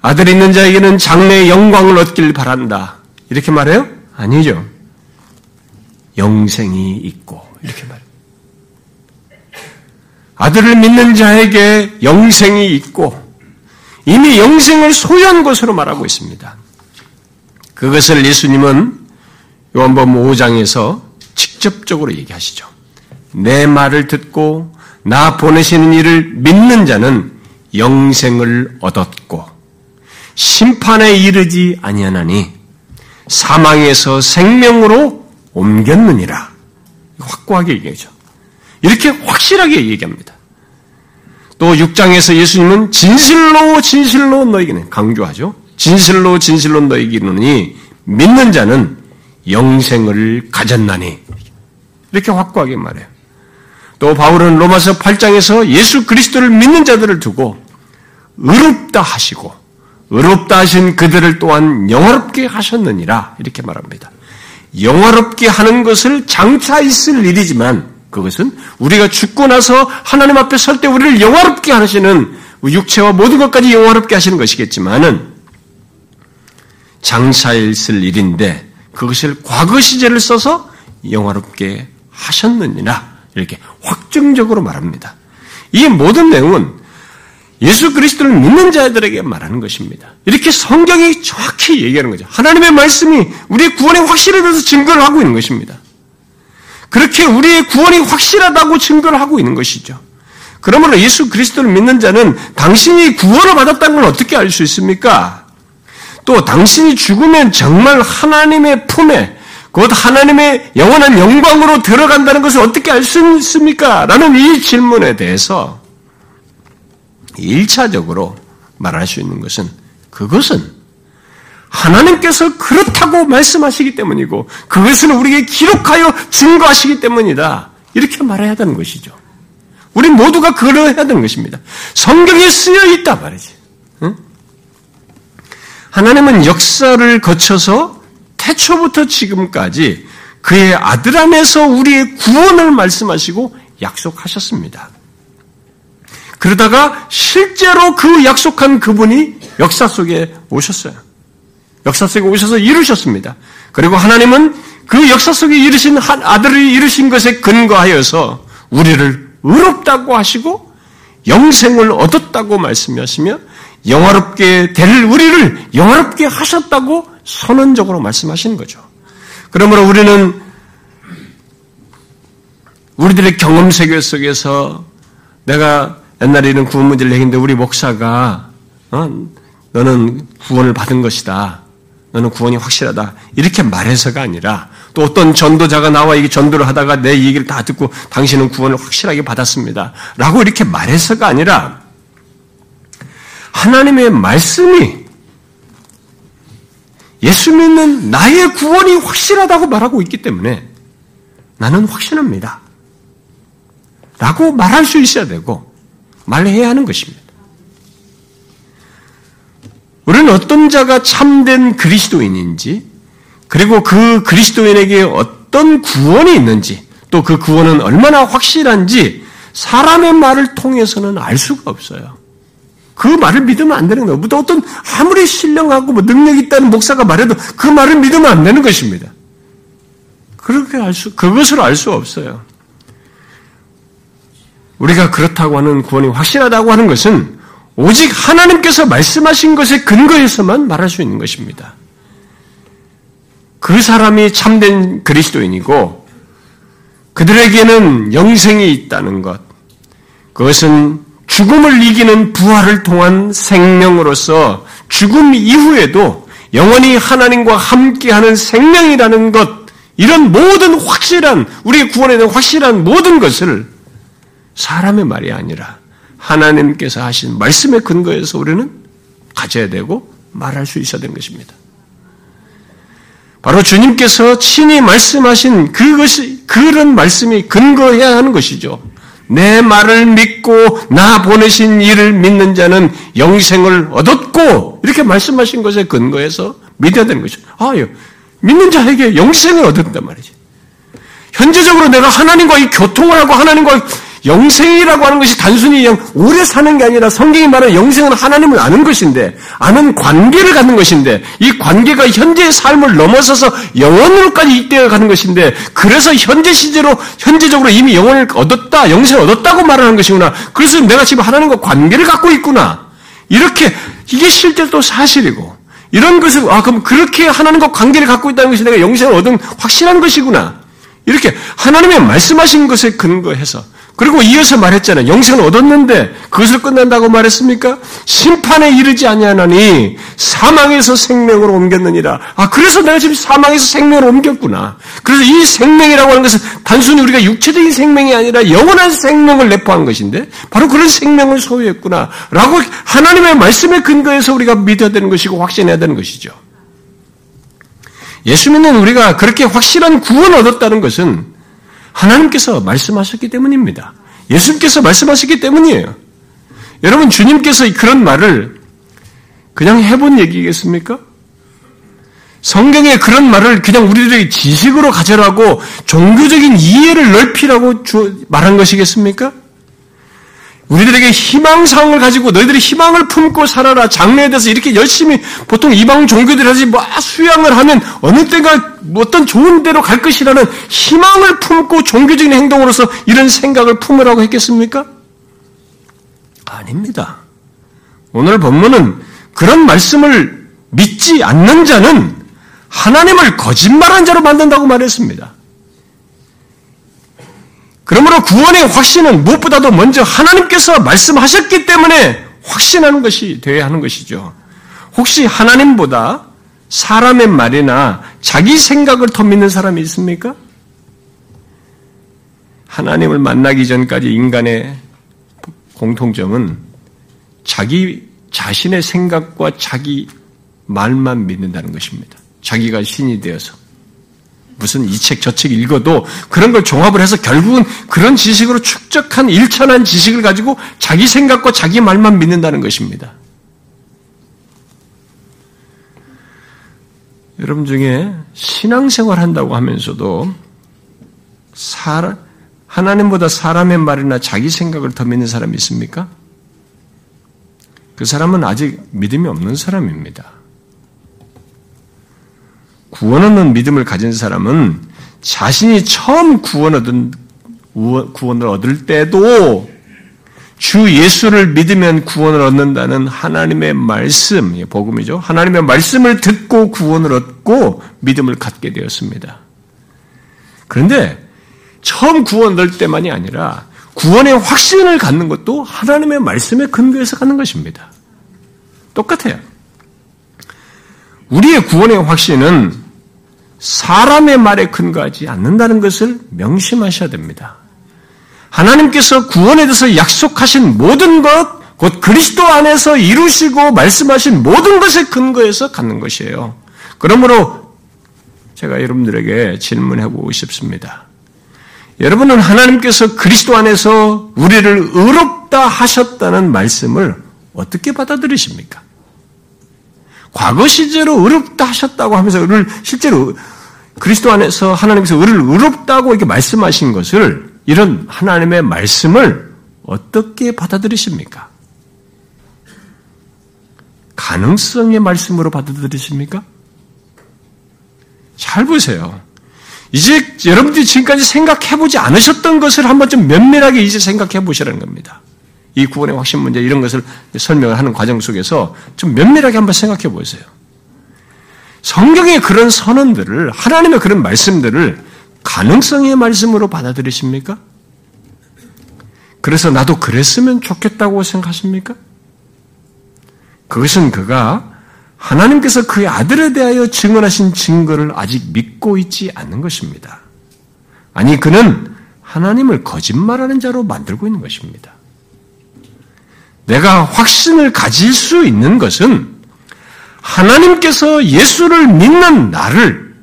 Speaker 1: 아들 있는 자에게는 장래의 영광을 얻길 바란다. 이렇게 말해요? 아니죠. 영생이 있고 이렇게 말해요. 아들을 믿는 자에게 영생이 있고 이미 영생을 소유한 것으로 말하고 있습니다. 그것을 예수님은 요한복음 5장에서 직접적으로 얘기하시죠. 내 말을 듣고 나 보내시는 이를 믿는 자는 영생을 얻었고 심판에 이르지 아니하나니 사망에서 생명으로 옮겼느니라. 확고하게 얘기하죠. 이렇게 확실하게 얘기합니다. 또 6장에서 예수님은 진실로 진실로 너에게는 강조하죠. 진실로 진실로 너에게는 믿는 자는 영생을 가졌나니 이렇게 확고하게 말해요. 또 바울은 로마서 8장에서 예수 그리스도를 믿는 자들을 두고 의롭다 하시고 의롭다 하신 그들을 또한 영화롭게 하셨느니라 이렇게 말합니다. 영화롭게 하는 것을 장차 있을 일이지만 그것은 우리가 죽고 나서 하나님 앞에 설 때 우리를 영화롭게 하시는 육체와 모든 것까지 영화롭게 하시는 것이겠지만은 장차 있을 일인데 그것을 과거 시제를 써서 영화롭게 하셨느니라 이렇게 확정적으로 말합니다. 이 모든 내용은 예수 그리스도를 믿는 자들에게 말하는 것입니다. 이렇게 성경이 정확히 얘기하는 거죠. 하나님의 말씀이 우리의 구원의 확실에 대해서 증거를 하고 있는 것입니다. 그렇게 우리의 구원이 확실하다고 증거를 하고 있는 것이죠. 그러므로 예수 그리스도를 믿는 자는 당신이 구원을 받았다는 걸 어떻게 알 수 있습니까? 또 당신이 죽으면 정말 하나님의 품에 곧 하나님의 영원한 영광으로 들어간다는 것을 어떻게 알 수 있습니까? 라는 이 질문에 대해서 1차적으로 말할 수 있는 것은 그것은 하나님께서 그렇다고 말씀하시기 때문이고 그것을 우리에게 기록하여 증거하시기 때문이다. 이렇게 말해야 되는 것이죠. 우리 모두가 그러해야 되는 것입니다. 성경에 쓰여 있다 말이지. 응? 하나님은 역사를 거쳐서 태초부터 지금까지 그의 아들 안에서 우리의 구원을 말씀하시고 약속하셨습니다. 그러다가 실제로 그 약속한 그분이 역사 속에 오셨어요. 역사 속에 오셔서 이루셨습니다. 그리고 하나님은 그 역사 속에 이르신 한 아들을 이루신 것에 근거하여서 우리를 의롭다고 하시고 영생을 얻었다고 말씀하시며 영화롭게 될 우리를 영화롭게 하셨다고 선언적으로 말씀하시는 거죠. 그러므로 우리는 우리들의 경험 세계 속에서 내가 옛날에는 구원 문제를 얘기했는데 우리 목사가 어? 너는 구원을 받은 것이다. 너는 구원이 확실하다. 이렇게 말해서가 아니라 또 어떤 전도자가 나와 이게 전도를 하다가 내 얘기를 다 듣고 당신은 구원을 확실하게 받았습니다. 라고 이렇게 말해서가 아니라 하나님의 말씀이 예수 믿는 나의 구원이 확실하다고 말하고 있기 때문에 나는 확신합니다. 라고 말할 수 있어야 되고 말해야 하는 것입니다. 우리는 어떤 자가 참된 그리스도인인지 그리고 그 그리스도인에게 어떤 구원이 있는지 또 그 구원은 얼마나 확실한지 사람의 말을 통해서는 알 수가 없어요. 그 말을 믿으면 안 되는 거예요. 어떤 아무리 신령하고 뭐 능력 있다는 목사가 말해도 그 말을 믿으면 안 되는 것입니다. 그렇게 알 수, 그것을 알 수 없어요. 우리가 그렇다고 하는 구원이 확실하다고 하는 것은 오직 하나님께서 말씀하신 것에 근거해서만 말할 수 있는 것입니다. 그 사람이 참된 그리스도인이고 그들에게는 영생이 있다는 것. 그것은 죽음을 이기는 부활을 통한 생명으로서 죽음 이후에도 영원히 하나님과 함께하는 생명이라는 것, 이런 모든 확실한, 우리의 구원에 대한 확실한 모든 것을 사람의 말이 아니라 하나님께서 하신 말씀의 근거에서 우리는 가져야 되고 말할 수 있어야 되는 것입니다. 바로 주님께서 친히 말씀하신 그것이 그런 말씀이 근거해야 하는 것이죠. 내 말을 믿고 나 보내신 이를 믿는 자는 영생을 얻었고 이렇게 말씀하신 것에 근거해서 믿어야 되는 것이죠. 아, 예. 믿는 자에게 영생을 얻었단 말이지. 현재적으로 내가 하나님과 이 교통을 하고 하나님과 영생이라고 하는 것이 단순히 그냥 오래 사는 게 아니라 성경이 말하는 영생은 하나님을 아는 것인데, 아는 관계를 갖는 것인데, 이 관계가 현재의 삶을 넘어서서 영원으로까지 이때어 가는 것인데, 그래서 현재 시제로, 현재적으로 이미 영혼을 얻었다, 영생을 얻었다고 말하는 것이구나. 그래서 내가 지금 하나님과 관계를 갖고 있구나. 이렇게, 이게 실제로 또 사실이고, 이런 것을, 아, 그럼 그렇게 하나님과 관계를 갖고 있다는 것이 내가 영생을 얻은 확실한 것이구나. 이렇게 하나님의 말씀하신 것에 근거해서 그리고 이어서 말했잖아요. 영생을 얻었는데 그것을 끝난다고 말했습니까? 심판에 이르지 아니하나니 사망에서 생명으로 옮겼느니라. 아 그래서 내가 지금 사망에서 생명으로 옮겼구나. 그래서 이 생명이라고 하는 것은 단순히 우리가 육체적인 생명이 아니라 영원한 생명을 내포한 것인데 바로 그런 생명을 소유했구나. 라고 하나님의 말씀에 근거해서 우리가 믿어야 되는 것이고 확신해야 되는 것이죠. 예수 믿는 우리가 그렇게 확실한 구원을 얻었다는 것은 하나님께서 말씀하셨기 때문입니다. 예수님께서 말씀하셨기 때문이에요. 여러분, 주님께서 그런 말을 그냥 해본 얘기겠습니까? 성경에 그런 말을 그냥 우리들의 지식으로 가져라고 종교적인 이해를 넓히라고 말한 것이겠습니까? 우리들에게 희망상을 가지고 너희들이 희망을 품고 살아라. 장래에 대해서 이렇게 열심히 보통 이방 종교들이 하지 뭐 수양을 하면 어느 때가 어떤 좋은 데로 갈 것이라는 희망을 품고 종교적인 행동으로서 이런 생각을 품으라고 했겠습니까? 아닙니다. 오늘 본문은 그런 말씀을 믿지 않는 자는 하나님을 거짓말한 자로 만든다고 말했습니다. 그러므로 구원의 확신은 무엇보다도 먼저 하나님께서 말씀하셨기 때문에 확신하는 것이 되어야 하는 것이죠. 혹시 하나님보다 사람의 말이나 자기 생각을 더 믿는 사람이 있습니까? 하나님을 만나기 전까지 인간의 공통점은 자기 자신의 생각과 자기 말만 믿는다는 것입니다. 자기가 신이 되어서. 무슨 이 책 저 책 읽어도 그런 걸 종합을 해서 결국은 그런 지식으로 축적한 일천한 지식을 가지고 자기 생각과 자기 말만 믿는다는 것입니다. 여러분 중에 신앙생활 한다고 하면서도 사람, 하나님보다 사람의 말이나 자기 생각을 더 믿는 사람이 있습니까? 그 사람은 아직 믿음이 없는 사람입니다. 구원 얻는 믿음을 가진 사람은 자신이 처음 구원 얻은 구원을 얻을 때도 주 예수를 믿으면 구원을 얻는다는 하나님의 말씀, 복음이죠. 하나님의 말씀을 듣고 구원을 얻고 믿음을 갖게 되었습니다. 그런데 처음 구원될 때만이 아니라 구원의 확신을 갖는 것도 하나님의 말씀에 근거해서 갖는 것입니다. 똑같아요. 우리의 구원의 확신은 사람의 말에 근거하지 않는다는 것을 명심하셔야 됩니다. 하나님께서 구원에 대해서 약속하신 모든 것, 곧 그리스도 안에서 이루시고 말씀하신 모든 것에 근거해서 갖는 것이에요. 그러므로 제가 여러분들에게 질문해보고 싶습니다. 여러분은 하나님께서 그리스도 안에서 우리를 의롭다 하셨다는 말씀을 어떻게 받아들이십니까? 과거 시제로 의롭다 하셨다고 하면서 의를 실제로 그리스도 안에서 하나님께서 의를 의롭다고 이렇게 말씀하신 것을 이런 하나님의 말씀을 어떻게 받아들이십니까? 가능성의 말씀으로 받아들이십니까? 잘 보세요. 이제 여러분들이 지금까지 생각해보지 않으셨던 것을 한번 좀 면밀하게 이제 생각해 보시라는 겁니다. 이 구원의 확신 문제 이런 것을 설명을 하는 과정 속에서 좀 면밀하게 한번 생각해 보세요. 성경의 그런 선언들을 하나님의 그런 말씀들을 가능성의 말씀으로 받아들이십니까? 그래서 나도 그랬으면 좋겠다고 생각하십니까? 그것은 그가 하나님께서 그의 아들에 대하여 증언하신 증거를 아직 믿고 있지 않는 것입니다. 아니, 그는 하나님을 거짓말하는 자로 만들고 있는 것입니다. 내가 확신을 가질 수 있는 것은 하나님께서 예수를 믿는 나를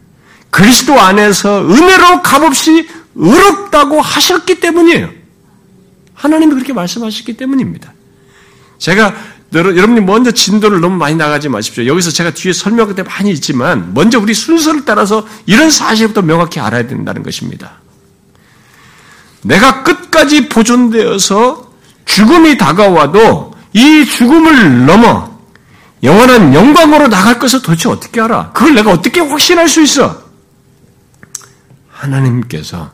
Speaker 1: 그리스도 안에서 은혜로 값없이 의롭다고 하셨기 때문이에요. 하나님이 그렇게 말씀하셨기 때문입니다. 제가 여러분이 먼저 진도를 너무 많이 나가지 마십시오. 여기서 제가 뒤에 설명할 때 많이 있지만 먼저 우리 순서를 따라서 이런 사실부터 명확히 알아야 된다는 것입니다. 내가 끝까지 보존되어서 죽음이 다가와도 이 죽음을 넘어 영원한 영광으로 나갈 것을 도대체 어떻게 알아? 그걸 내가 어떻게 확신할 수 있어? 하나님께서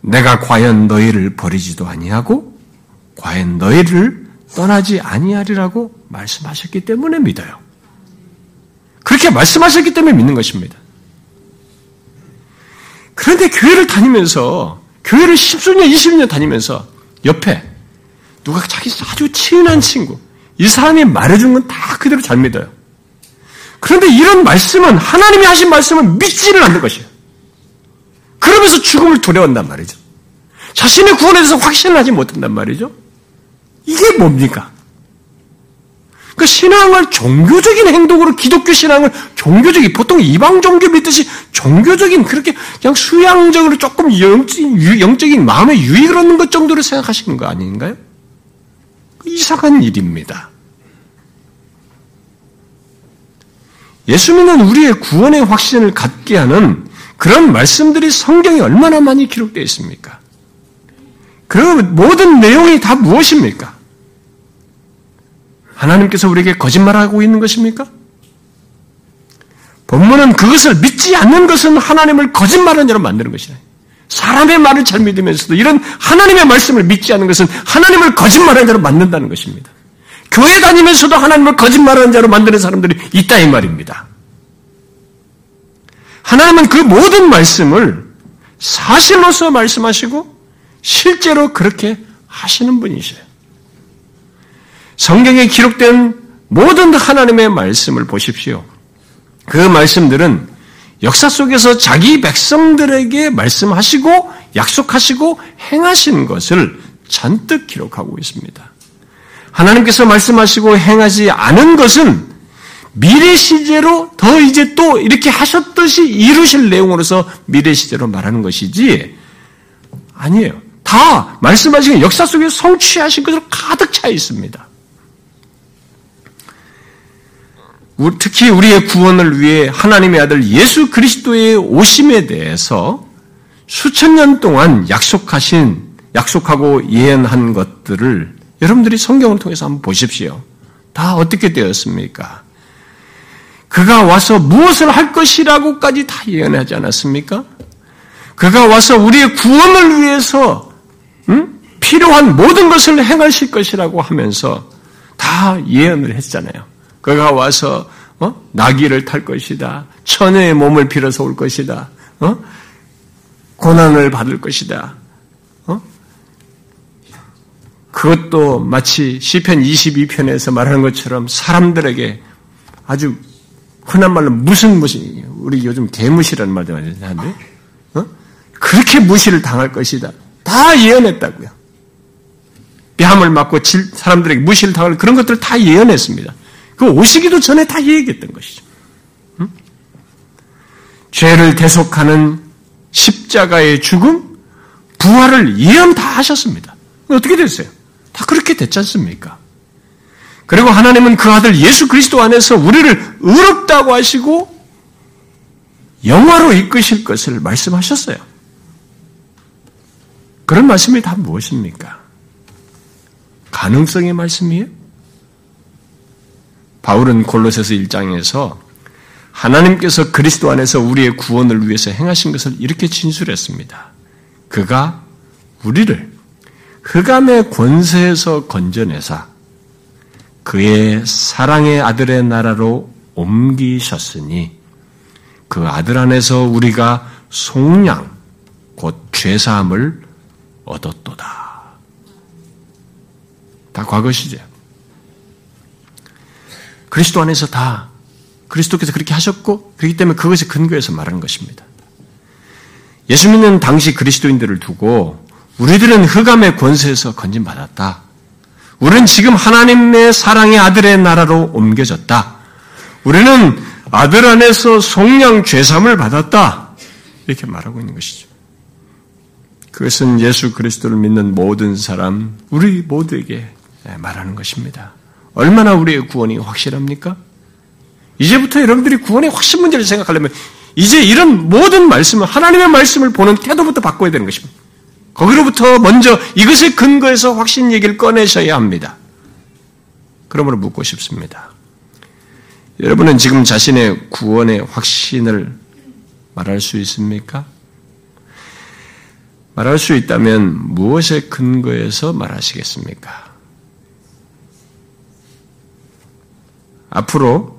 Speaker 1: 내가 과연 너희를 버리지도 아니하고 과연 너희를 떠나지 아니하리라고 말씀하셨기 때문에 믿어요. 그렇게 말씀하셨기 때문에 믿는 것입니다. 그런데 교회를 다니면서 교회를 10수년, 20년 다니면서 옆에 누가 자기 아주 친한 친구 이 사람이 말해준 건 다 그대로 잘 믿어요. 그런데 이런 말씀은 하나님이 하신 말씀은 믿지를 않는 것이에요. 그러면서 죽음을 두려워한단 말이죠. 자신의 구원에 대해서 확신을 하지 못한단 말이죠. 이게 뭡니까? 그 신앙을 종교적인 행동으로 기독교 신앙을 종교적인 보통 이방 종교 믿듯이 종교적인 그렇게 그냥 수양적으로 조금 영적인 마음의 유익을 얻는 것 정도로 생각하시는 거 아닌가요? 이상한 일입니다. 예수 믿는 우리의 구원의 확신을 갖게 하는 그런 말씀들이 성경에 얼마나 많이 기록되어 있습니까? 그 모든 내용이 다 무엇입니까? 하나님께서 우리에게 거짓말하고 있는 것입니까? 본문은 그것을 믿지 않는 것은 하나님을 거짓말하는 자로 만드는 것이다. 사람의 말을 잘 믿으면서도 이런 하나님의 말씀을 믿지 않는 것은 하나님을 거짓말하는 자로 만든다는 것입니다. 교회 다니면서도 하나님을 거짓말하는 자로 만드는 사람들이 있다 이 말입니다. 하나님은 그 모든 말씀을 사실로서 말씀하시고 실제로 그렇게 하시는 분이셔요. 성경에 기록된 모든 하나님의 말씀을 보십시오. 그 말씀들은 역사 속에서 자기 백성들에게 말씀하시고 약속하시고 행하신 것을 잔뜩 기록하고 있습니다. 하나님께서 말씀하시고 행하지 않은 것은 미래 시제로 더 이제 또 이렇게 하셨듯이 이루실 내용으로서 미래 시제로 말하는 것이지 아니에요. 다 말씀하신 역사 속에 성취하신 것으로 가득 차 있습니다. 특히 우리의 구원을 위해 하나님의 아들 예수 그리스도의 오심에 대해서 수천 년 동안 약속하신, 약속하고 예언한 것들을 여러분들이 성경을 통해서 한번 보십시오. 다 어떻게 되었습니까? 그가 와서 무엇을 할 것이라고까지 다 예언하지 않았습니까? 그가 와서 우리의 구원을 위해서 음? 필요한 모든 것을 행하실 것이라고 하면서 다 예언을 했잖아요. 그가 와서 어? 나귀를 탈 것이다. 처녀의 몸을 빌어서 올 것이다. 어? 고난을 받을 것이다. 어? 그것도 마치 시편 22편에서 말하는 것처럼 사람들에게 아주 흔한 말로 무슨 무시 우리 요즘 개무시라는 말도 많이 하는데 어? 그렇게 무시를 당할 것이다. 다 예언했다고요. 뺨을 맞고 사람들에게 무시를 당할 그런 것들을 다 예언했습니다. 그 오시기도 전에 다 얘기했던 것이죠. 응? 죄를 대속하는 십자가의 죽음, 부활을 예언 다 하셨습니다. 어떻게 됐어요? 다 그렇게 됐지 않습니까? 그리고 하나님은 그 아들 예수 그리스도 안에서 우리를 의롭다고 하시고 영화로 이끄실 것을 말씀하셨어요. 그런 말씀이 다 무엇입니까? 가능성의 말씀이에요? 바울은 골로새서 1장에서 하나님께서 그리스도 안에서 우리의 구원을 위해서 행하신 것을 이렇게 진술했습니다. 그가 우리를 흑암의 권세에서 건져내사 그의 사랑의 아들의 나라로 옮기셨으니 그 아들 안에서 우리가 속량 곧 죄사함을 얻었도다. 다 과거 시제. 그리스도 안에서 다 그리스도께서 그렇게 하셨고 그렇기 때문에 그것에 근거해서 말하는 것입니다. 예수 믿는 당시 그리스도인들을 두고 우리들은 흑암의 권세에서 건진받았다. 우리는 지금 하나님의 사랑의 아들의 나라로 옮겨졌다. 우리는 아들 안에서 속량 죄삼을 받았다. 이렇게 말하고 있는 것이죠. 그것은 예수 그리스도를 믿는 모든 사람, 우리 모두에게 말하는 것입니다. 얼마나 우리의 구원이 확실합니까? 이제부터 여러분들이 구원의 확신 문제를 생각하려면 이제 이런 모든 말씀을 하나님의 말씀을 보는 태도부터 바꿔야 되는 것입니다. 거기로부터 먼저 이것에 근거해서 확신 얘기를 꺼내셔야 합니다. 그러므로 묻고 싶습니다. 여러분은 지금 자신의 구원의 확신을 말할 수 있습니까? 말할 수 있다면 무엇에 근거해서 말하시겠습니까? 앞으로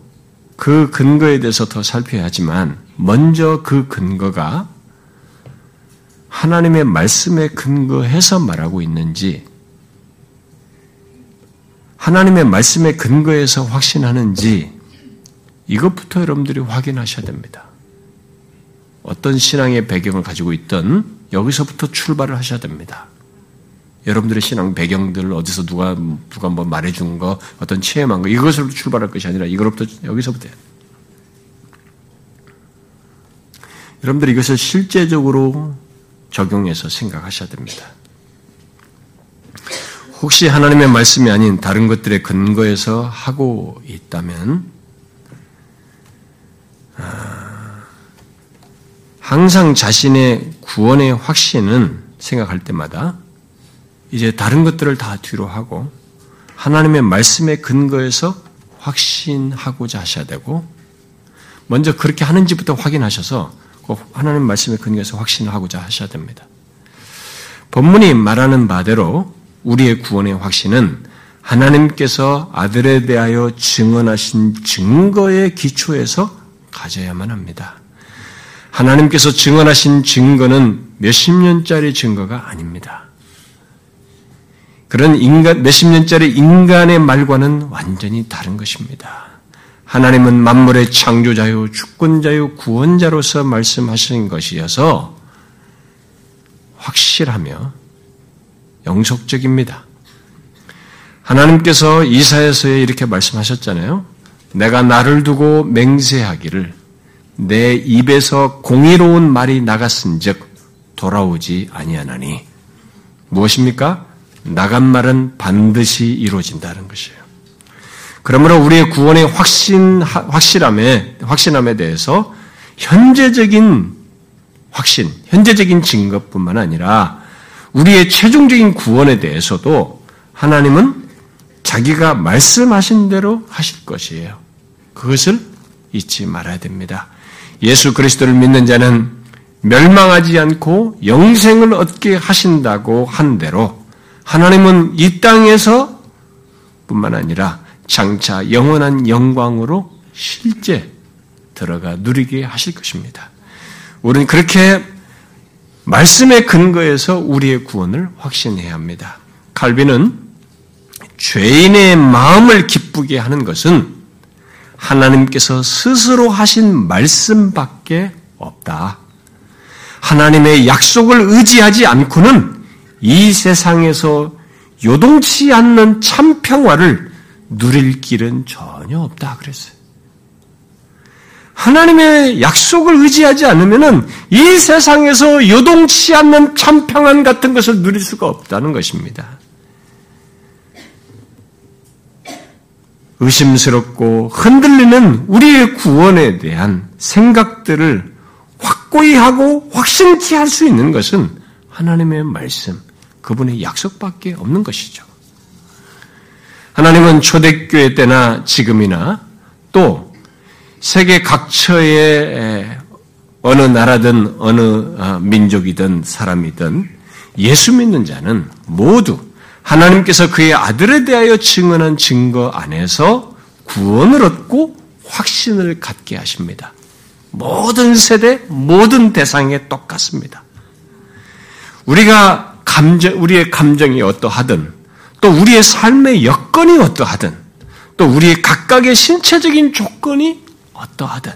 Speaker 1: 그 근거에 대해서 더 살펴야 하지만 먼저 그 근거가 하나님의 말씀에 근거해서 말하고 있는지 하나님의 말씀에 근거해서 확신하는지 이것부터 여러분들이 확인하셔야 됩니다. 어떤 신앙의 배경을 가지고 있던 여기서부터 출발을 하셔야 됩니다. 여러분들의 신앙 배경들 어디서 누가 누가 뭐 말해준 거 어떤 체험한 거 이것으로 출발할 것이 아니라 이거로부터 여기서부터 여러분들 이것을 실제적으로 적용해서 생각하셔야 됩니다. 혹시 하나님의 말씀이 아닌 다른 것들의 근거에서 하고 있다면 아, 항상 자신의 구원의 확신은 생각할 때마다 이제 다른 것들을 다 뒤로 하고 하나님의 말씀에 근거해서 확신하고자 하셔야 되고 먼저 그렇게 하는지부터 확인하셔서 하나님 말씀에 근거해서 확신을 하고자 하셔야 됩니다. 본문이 말하는 바대로 우리의 구원의 확신은 하나님께서 아들에 대하여 증언하신 증거의 기초에서 가져야만 합니다. 하나님께서 증언하신 증거는 몇십 년짜리 증거가 아닙니다. 그런 인간, 몇십 년짜리 인간의 말과는 완전히 다른 것입니다. 하나님은 만물의 창조자요, 주권자요, 구원자로서 말씀하신 것이어서 확실하며 영속적입니다. 하나님께서 이사에서에 이렇게 말씀하셨잖아요. 내가 나를 두고 맹세하기를 내 입에서 공의로운 말이 나갔은즉 돌아오지 아니하나니 무엇입니까? 나간 말은 반드시 이루어진다는 것이에요. 그러므로 우리의 구원의 확신, 확실함에, 확신함에 대해서 현재적인 확신, 현재적인 증거뿐만 아니라 우리의 최종적인 구원에 대해서도 하나님은 자기가 말씀하신 대로 하실 것이에요. 그것을 잊지 말아야 됩니다. 예수 그리스도를 믿는 자는 멸망하지 않고 영생을 얻게 하신다고 한 대로 하나님은 이 땅에서 뿐만 아니라 장차 영원한 영광으로 실제 들어가 누리게 하실 것입니다. 우리는 그렇게 말씀의 근거에서 우리의 구원을 확신해야 합니다. 칼빈은 죄인의 마음을 기쁘게 하는 것은 하나님께서 스스로 하신 말씀밖에 없다. 하나님의 약속을 의지하지 않고는 이 세상에서 요동치 않는 참 평화를 누릴 길은 전혀 없다 그랬어요. 하나님의 약속을 의지하지 않으면 이 세상에서 요동치 않는 참 평안 같은 것을 누릴 수가 없다는 것입니다. 의심스럽고 흔들리는 우리의 구원에 대한 생각들을 확고히 하고 확신케 할 수 있는 것은 하나님의 말씀, 그분의 약속밖에 없는 것이죠. 하나님은 초대교회 때나 지금이나 또 세계 각처의 어느 나라든 어느 어, 민족이든 사람이든 예수 믿는 자는 모두 하나님께서 그의 아들에 대하여 증언한 증거 안에서 구원을 얻고 확신을 갖게 하십니다. 모든 세대, 모든 대상에 똑같습니다. 우리가 감정, 우리의 감정이 어떠하든, 또 우리의 삶의 여건이 어떠하든, 또 우리의 각각의 신체적인 조건이 어떠하든,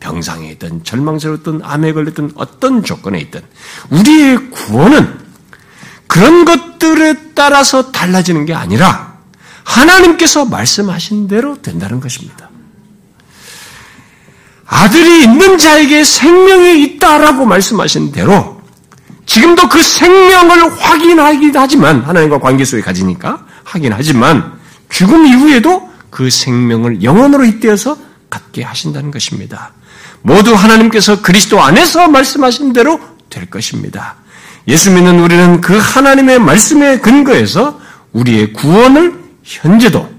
Speaker 1: 병상에 있든, 절망스럽든, 암에 걸렸든, 어떤 조건에 있든, 우리의 구원은 그런 것들에 따라서 달라지는 게 아니라, 하나님께서 말씀하신 대로 된다는 것입니다. 아들이 있는 자에게 생명이 있다라고 말씀하신 대로 지금도 그 생명을 확인하기도 하지만 하나님과 관계 속에 가지니까 확인하지만 죽음 이후에도 그 생명을 영원으로 잇대어서 갖게 하신다는 것입니다. 모두 하나님께서 그리스도 안에서 말씀하신 대로 될 것입니다. 예수 믿는 우리는 그 하나님의 말씀에 근거해서 우리의 구원을 현재도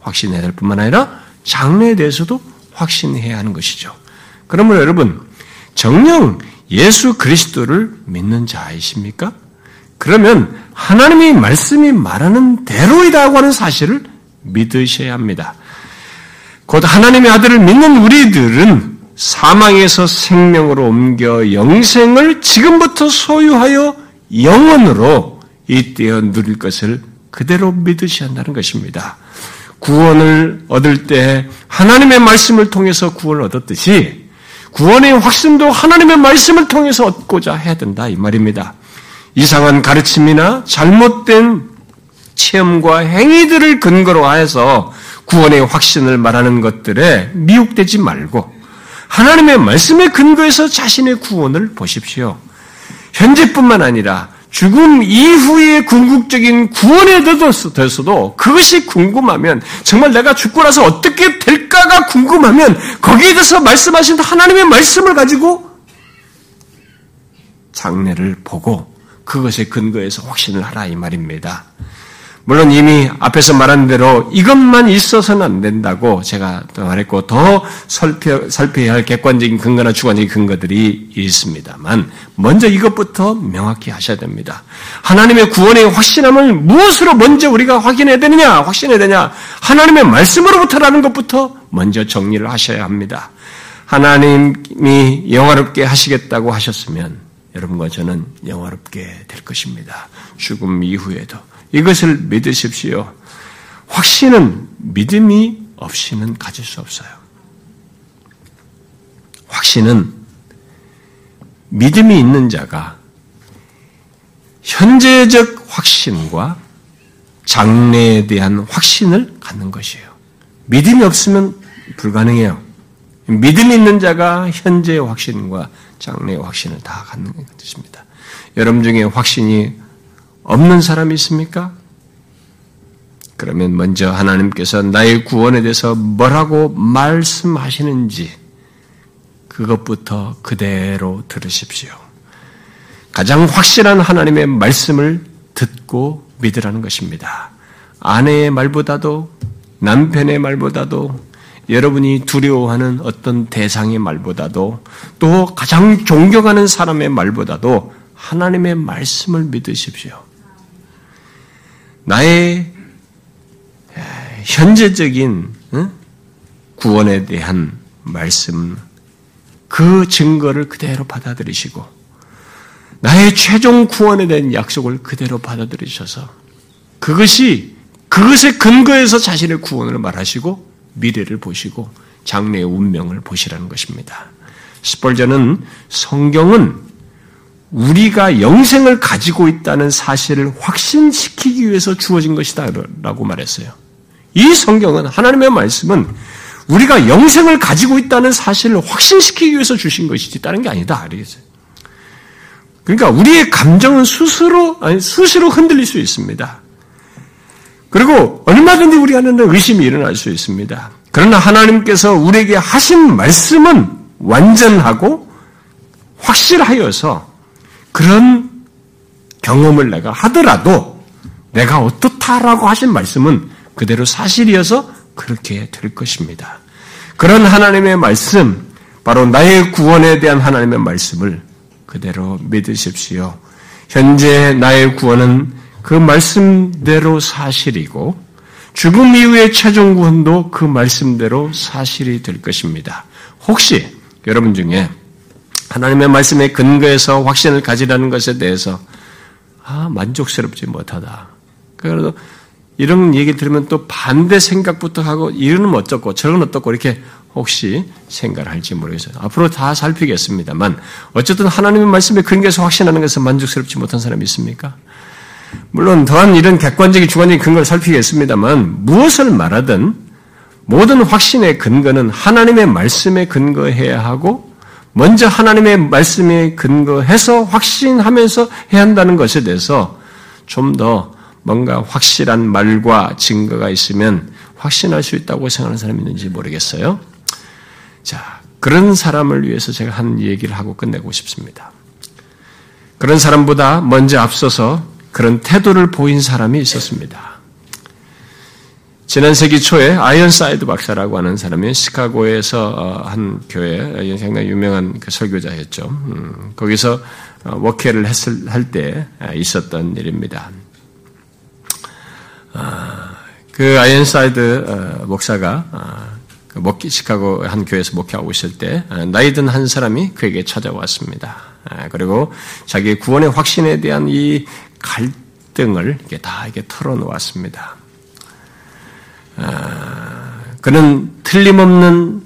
Speaker 1: 확신해야 될 뿐만 아니라 장래에 대해서도 확신해야 하는 것이죠. 그러므로 여러분, 정령 예수 그리스도를 믿는 자이십니까? 그러면 하나님의 말씀이 말하는 대로이다고 하는 사실을 믿으셔야 합니다. 곧 하나님의 아들을 믿는 우리들은 사망에서 생명으로 옮겨 영생을 지금부터 소유하여 영원으로 이때어 누릴 것을 그대로 믿으셔야 한다는 것입니다. 구원을 얻을 때 하나님의 말씀을 통해서 구원을 얻었듯이 구원의 확신도 하나님의 말씀을 통해서 얻고자 해야 된다 이 말입니다. 이상한 가르침이나 잘못된 체험과 행위들을 근거로 하여서 구원의 확신을 말하는 것들에 미혹되지 말고 하나님의 말씀에 근거해서 자신의 구원을 보십시오. 현재뿐만 아니라 죽음 이후의 궁극적인 구원에 대해서도 그것이 궁금하면 정말 내가 죽고 나서 어떻게 될까가 궁금하면 거기에 대해서 말씀하신 하나님의 말씀을 가지고 장례를 보고 그것에 근거해서 확신을 하라 이 말입니다. 물론 이미 앞에서 말한 대로 이것만 있어서는 안 된다고 제가 말했고 더 살펴, 살펴야 할 객관적인 근거나 주관적인 근거들이 있습니다만 먼저 이것부터 명확히 하셔야 됩니다. 하나님의 구원의 확신함을 무엇으로 먼저 우리가 확인해야 되느냐 확신해야 되냐 하나님의 말씀으로부터라는 것부터 먼저 정리를 하셔야 합니다. 하나님이 영화롭게 하시겠다고 하셨으면 여러분과 저는 영화롭게 될 것입니다. 죽음 이후에도 이것을 믿으십시오. 확신은 믿음이 없이는 가질 수 없어요. 확신은 믿음이 있는 자가 현재적 확신과 장래에 대한 확신을 갖는 것이에요. 믿음이 없으면 불가능해요. 믿음 있는 자가 현재의 확신과 장래의 확신을 다 갖는 것입니다. 여러분 중에 확신이 없는 사람이 있습니까? 그러면 먼저 하나님께서 나의 구원에 대해서 뭐라고 말씀하시는지 그것부터 그대로 들으십시오. 가장 확실한 하나님의 말씀을 듣고 믿으라는 것입니다. 아내의 말보다도 남편의 말보다도 여러분이 두려워하는 어떤 대상의 말보다도 또 가장 존경하는 사람의 말보다도 하나님의 말씀을 믿으십시오. 나의 현재적인 구원에 대한 말씀, 그 증거를 그대로 받아들이시고, 나의 최종 구원에 대한 약속을 그대로 받아들이셔서 그것이 그것의 근거에서 자신의 구원을 말하시고 미래를 보시고 장래의 운명을 보시라는 것입니다. 스펄전은 성경은 우리가 영생을 가지고 있다는 사실을 확신시키기 위해서 주어진 것이다 라고 말했어요. 이 성경은 하나님의 말씀은 우리가 영생을 가지고 있다는 사실을 확신시키기 위해서 주신 것이지 다른 게 아니다. 알겠어요? 그러니까 우리의 감정은 스스로 아니 수시로 흔들릴 수 있습니다. 그리고 얼마든지 우리 안에는 의심이 일어날 수 있습니다. 그러나 하나님께서 우리에게 하신 말씀은 완전하고 확실하여서 그런 경험을 내가 하더라도 내가 어떻다라고 하신 말씀은 그대로 사실이어서 그렇게 될 것입니다. 그런 하나님의 말씀, 바로 나의 구원에 대한 하나님의 말씀을 그대로 믿으십시오. 현재 나의 구원은 그 말씀대로 사실이고 죽음 이후의 최종 구원도 그 말씀대로 사실이 될 것입니다. 혹시 여러분 중에 하나님의 말씀에 근거해서 확신을 가지라는 것에 대해서 아 만족스럽지 못하다. 그래도 이런 얘기 들으면 또 반대 생각부터 하고 이런 어떻고 저런 어떻고 이렇게 혹시 생각을 할지 모르겠어요. 앞으로 다 살피겠습니다만 어쨌든 하나님의 말씀에 근거해서 확신하는 것은 만족스럽지 못한 사람이 있습니까? 물론 더한 이런 객관적인 주관적인 근거를 살피겠습니다만 무엇을 말하든 모든 확신의 근거는 하나님의 말씀에 근거해야 하고 먼저 하나님의 말씀에 근거해서 확신하면서 해야 한다는 것에 대해서 좀 더 뭔가 확실한 말과 증거가 있으면 확신할 수 있다고 생각하는 사람이 있는지 모르겠어요. 자, 그런 사람을 위해서 제가 한 얘기를 하고 끝내고 싶습니다. 그런 사람보다 먼저 앞서서 그런 태도를 보인 사람이 있었습니다. 지난 세기 초에 아이언사이드 박사라고 하는 사람이 시카고에서 어, 한 교회 상당히 유명한 그 설교자였죠. 음, 거기서 어, 목회를 했을 할때 아, 있었던 일입니다. 아, 그 아이언사이드 어, 목사가 아, 그 시카고 한 교회에서 목회하고 있을 때 나이든 한 사람이 그에게 찾아왔습니다. 그리고 자기의 구원의 확신에 대한 이 갈등을 다 이게 털어놓았습니다. 아, 그는 틀림없는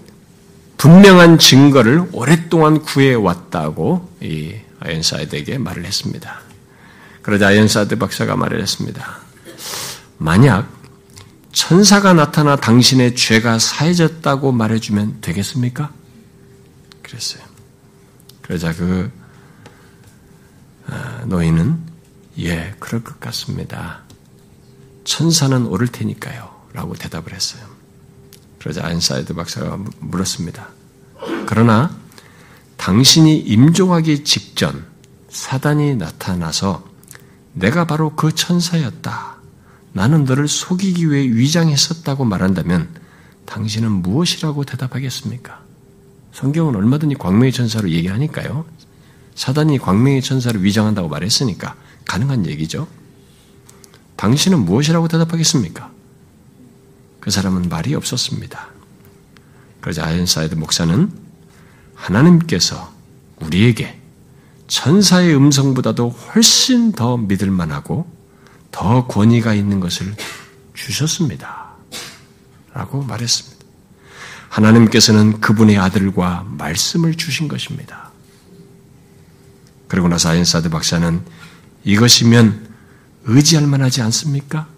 Speaker 1: 분명한 증거를 오랫동안 구해왔다고 이 아이언사이드에게 말을 했습니다. 그러자 아이언사이드 박사가 말을 했습니다. 만약 천사가 나타나 당신의 죄가 사해졌다고 말해주면 되겠습니까? 그랬어요. 그러자 그 아, 노인은 예, 그럴 것 같습니다. 천사는 옳을 테니까요. 라고 대답을 했어요. 그러자 아이언사이드 박사가 물었습니다. 그러나 당신이 임종하기 직전 사단이 나타나서 내가 바로 그 천사였다. 나는 너를 속이기 위해 위장했었다고 말한다면 당신은 무엇이라고 대답하겠습니까? 성경은 얼마든지 광명의 천사로 얘기하니까요. 사단이 광명의 천사를 위장한다고 말했으니까 가능한 얘기죠. 당신은 무엇이라고 대답하겠습니까? 그 사람은 말이 없었습니다. 그러자 아이언사이드 목사는 하나님께서 우리에게 천사의 음성보다도 훨씬 더 믿을 만하고 더 권위가 있는 것을 주셨습니다. 라고 말했습니다. 하나님께서는 그분의 아들과 말씀을 주신 것입니다. 그리고 나서 아이언사이드 박사는 이것이면 의지할 만하지 않습니까?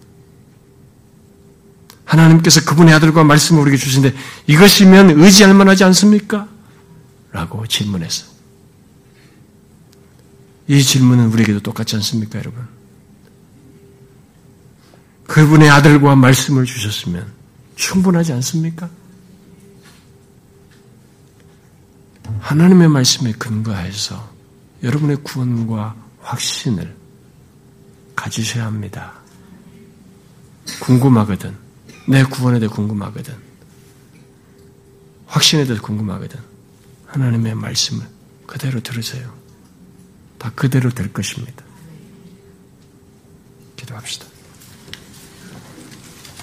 Speaker 1: 하나님께서 그분의 아들과 말씀을 우리에게 주신데 이것이면 의지할 만하지 않습니까? 라고 질문했어요. 이 질문은 우리에게도 똑같지 않습니까, 여러분? 그분의 아들과 말씀을 주셨으면 충분하지 않습니까? 하나님의 말씀에 근거해서 여러분의 구원과 확신을 가지셔야 합니다. 궁금하거든. 내 구원에 대해 궁금하거든. 확신에 대해 궁금하거든. 하나님의 말씀을 그대로 들으세요. 다 그대로 될 것입니다. 기도합시다.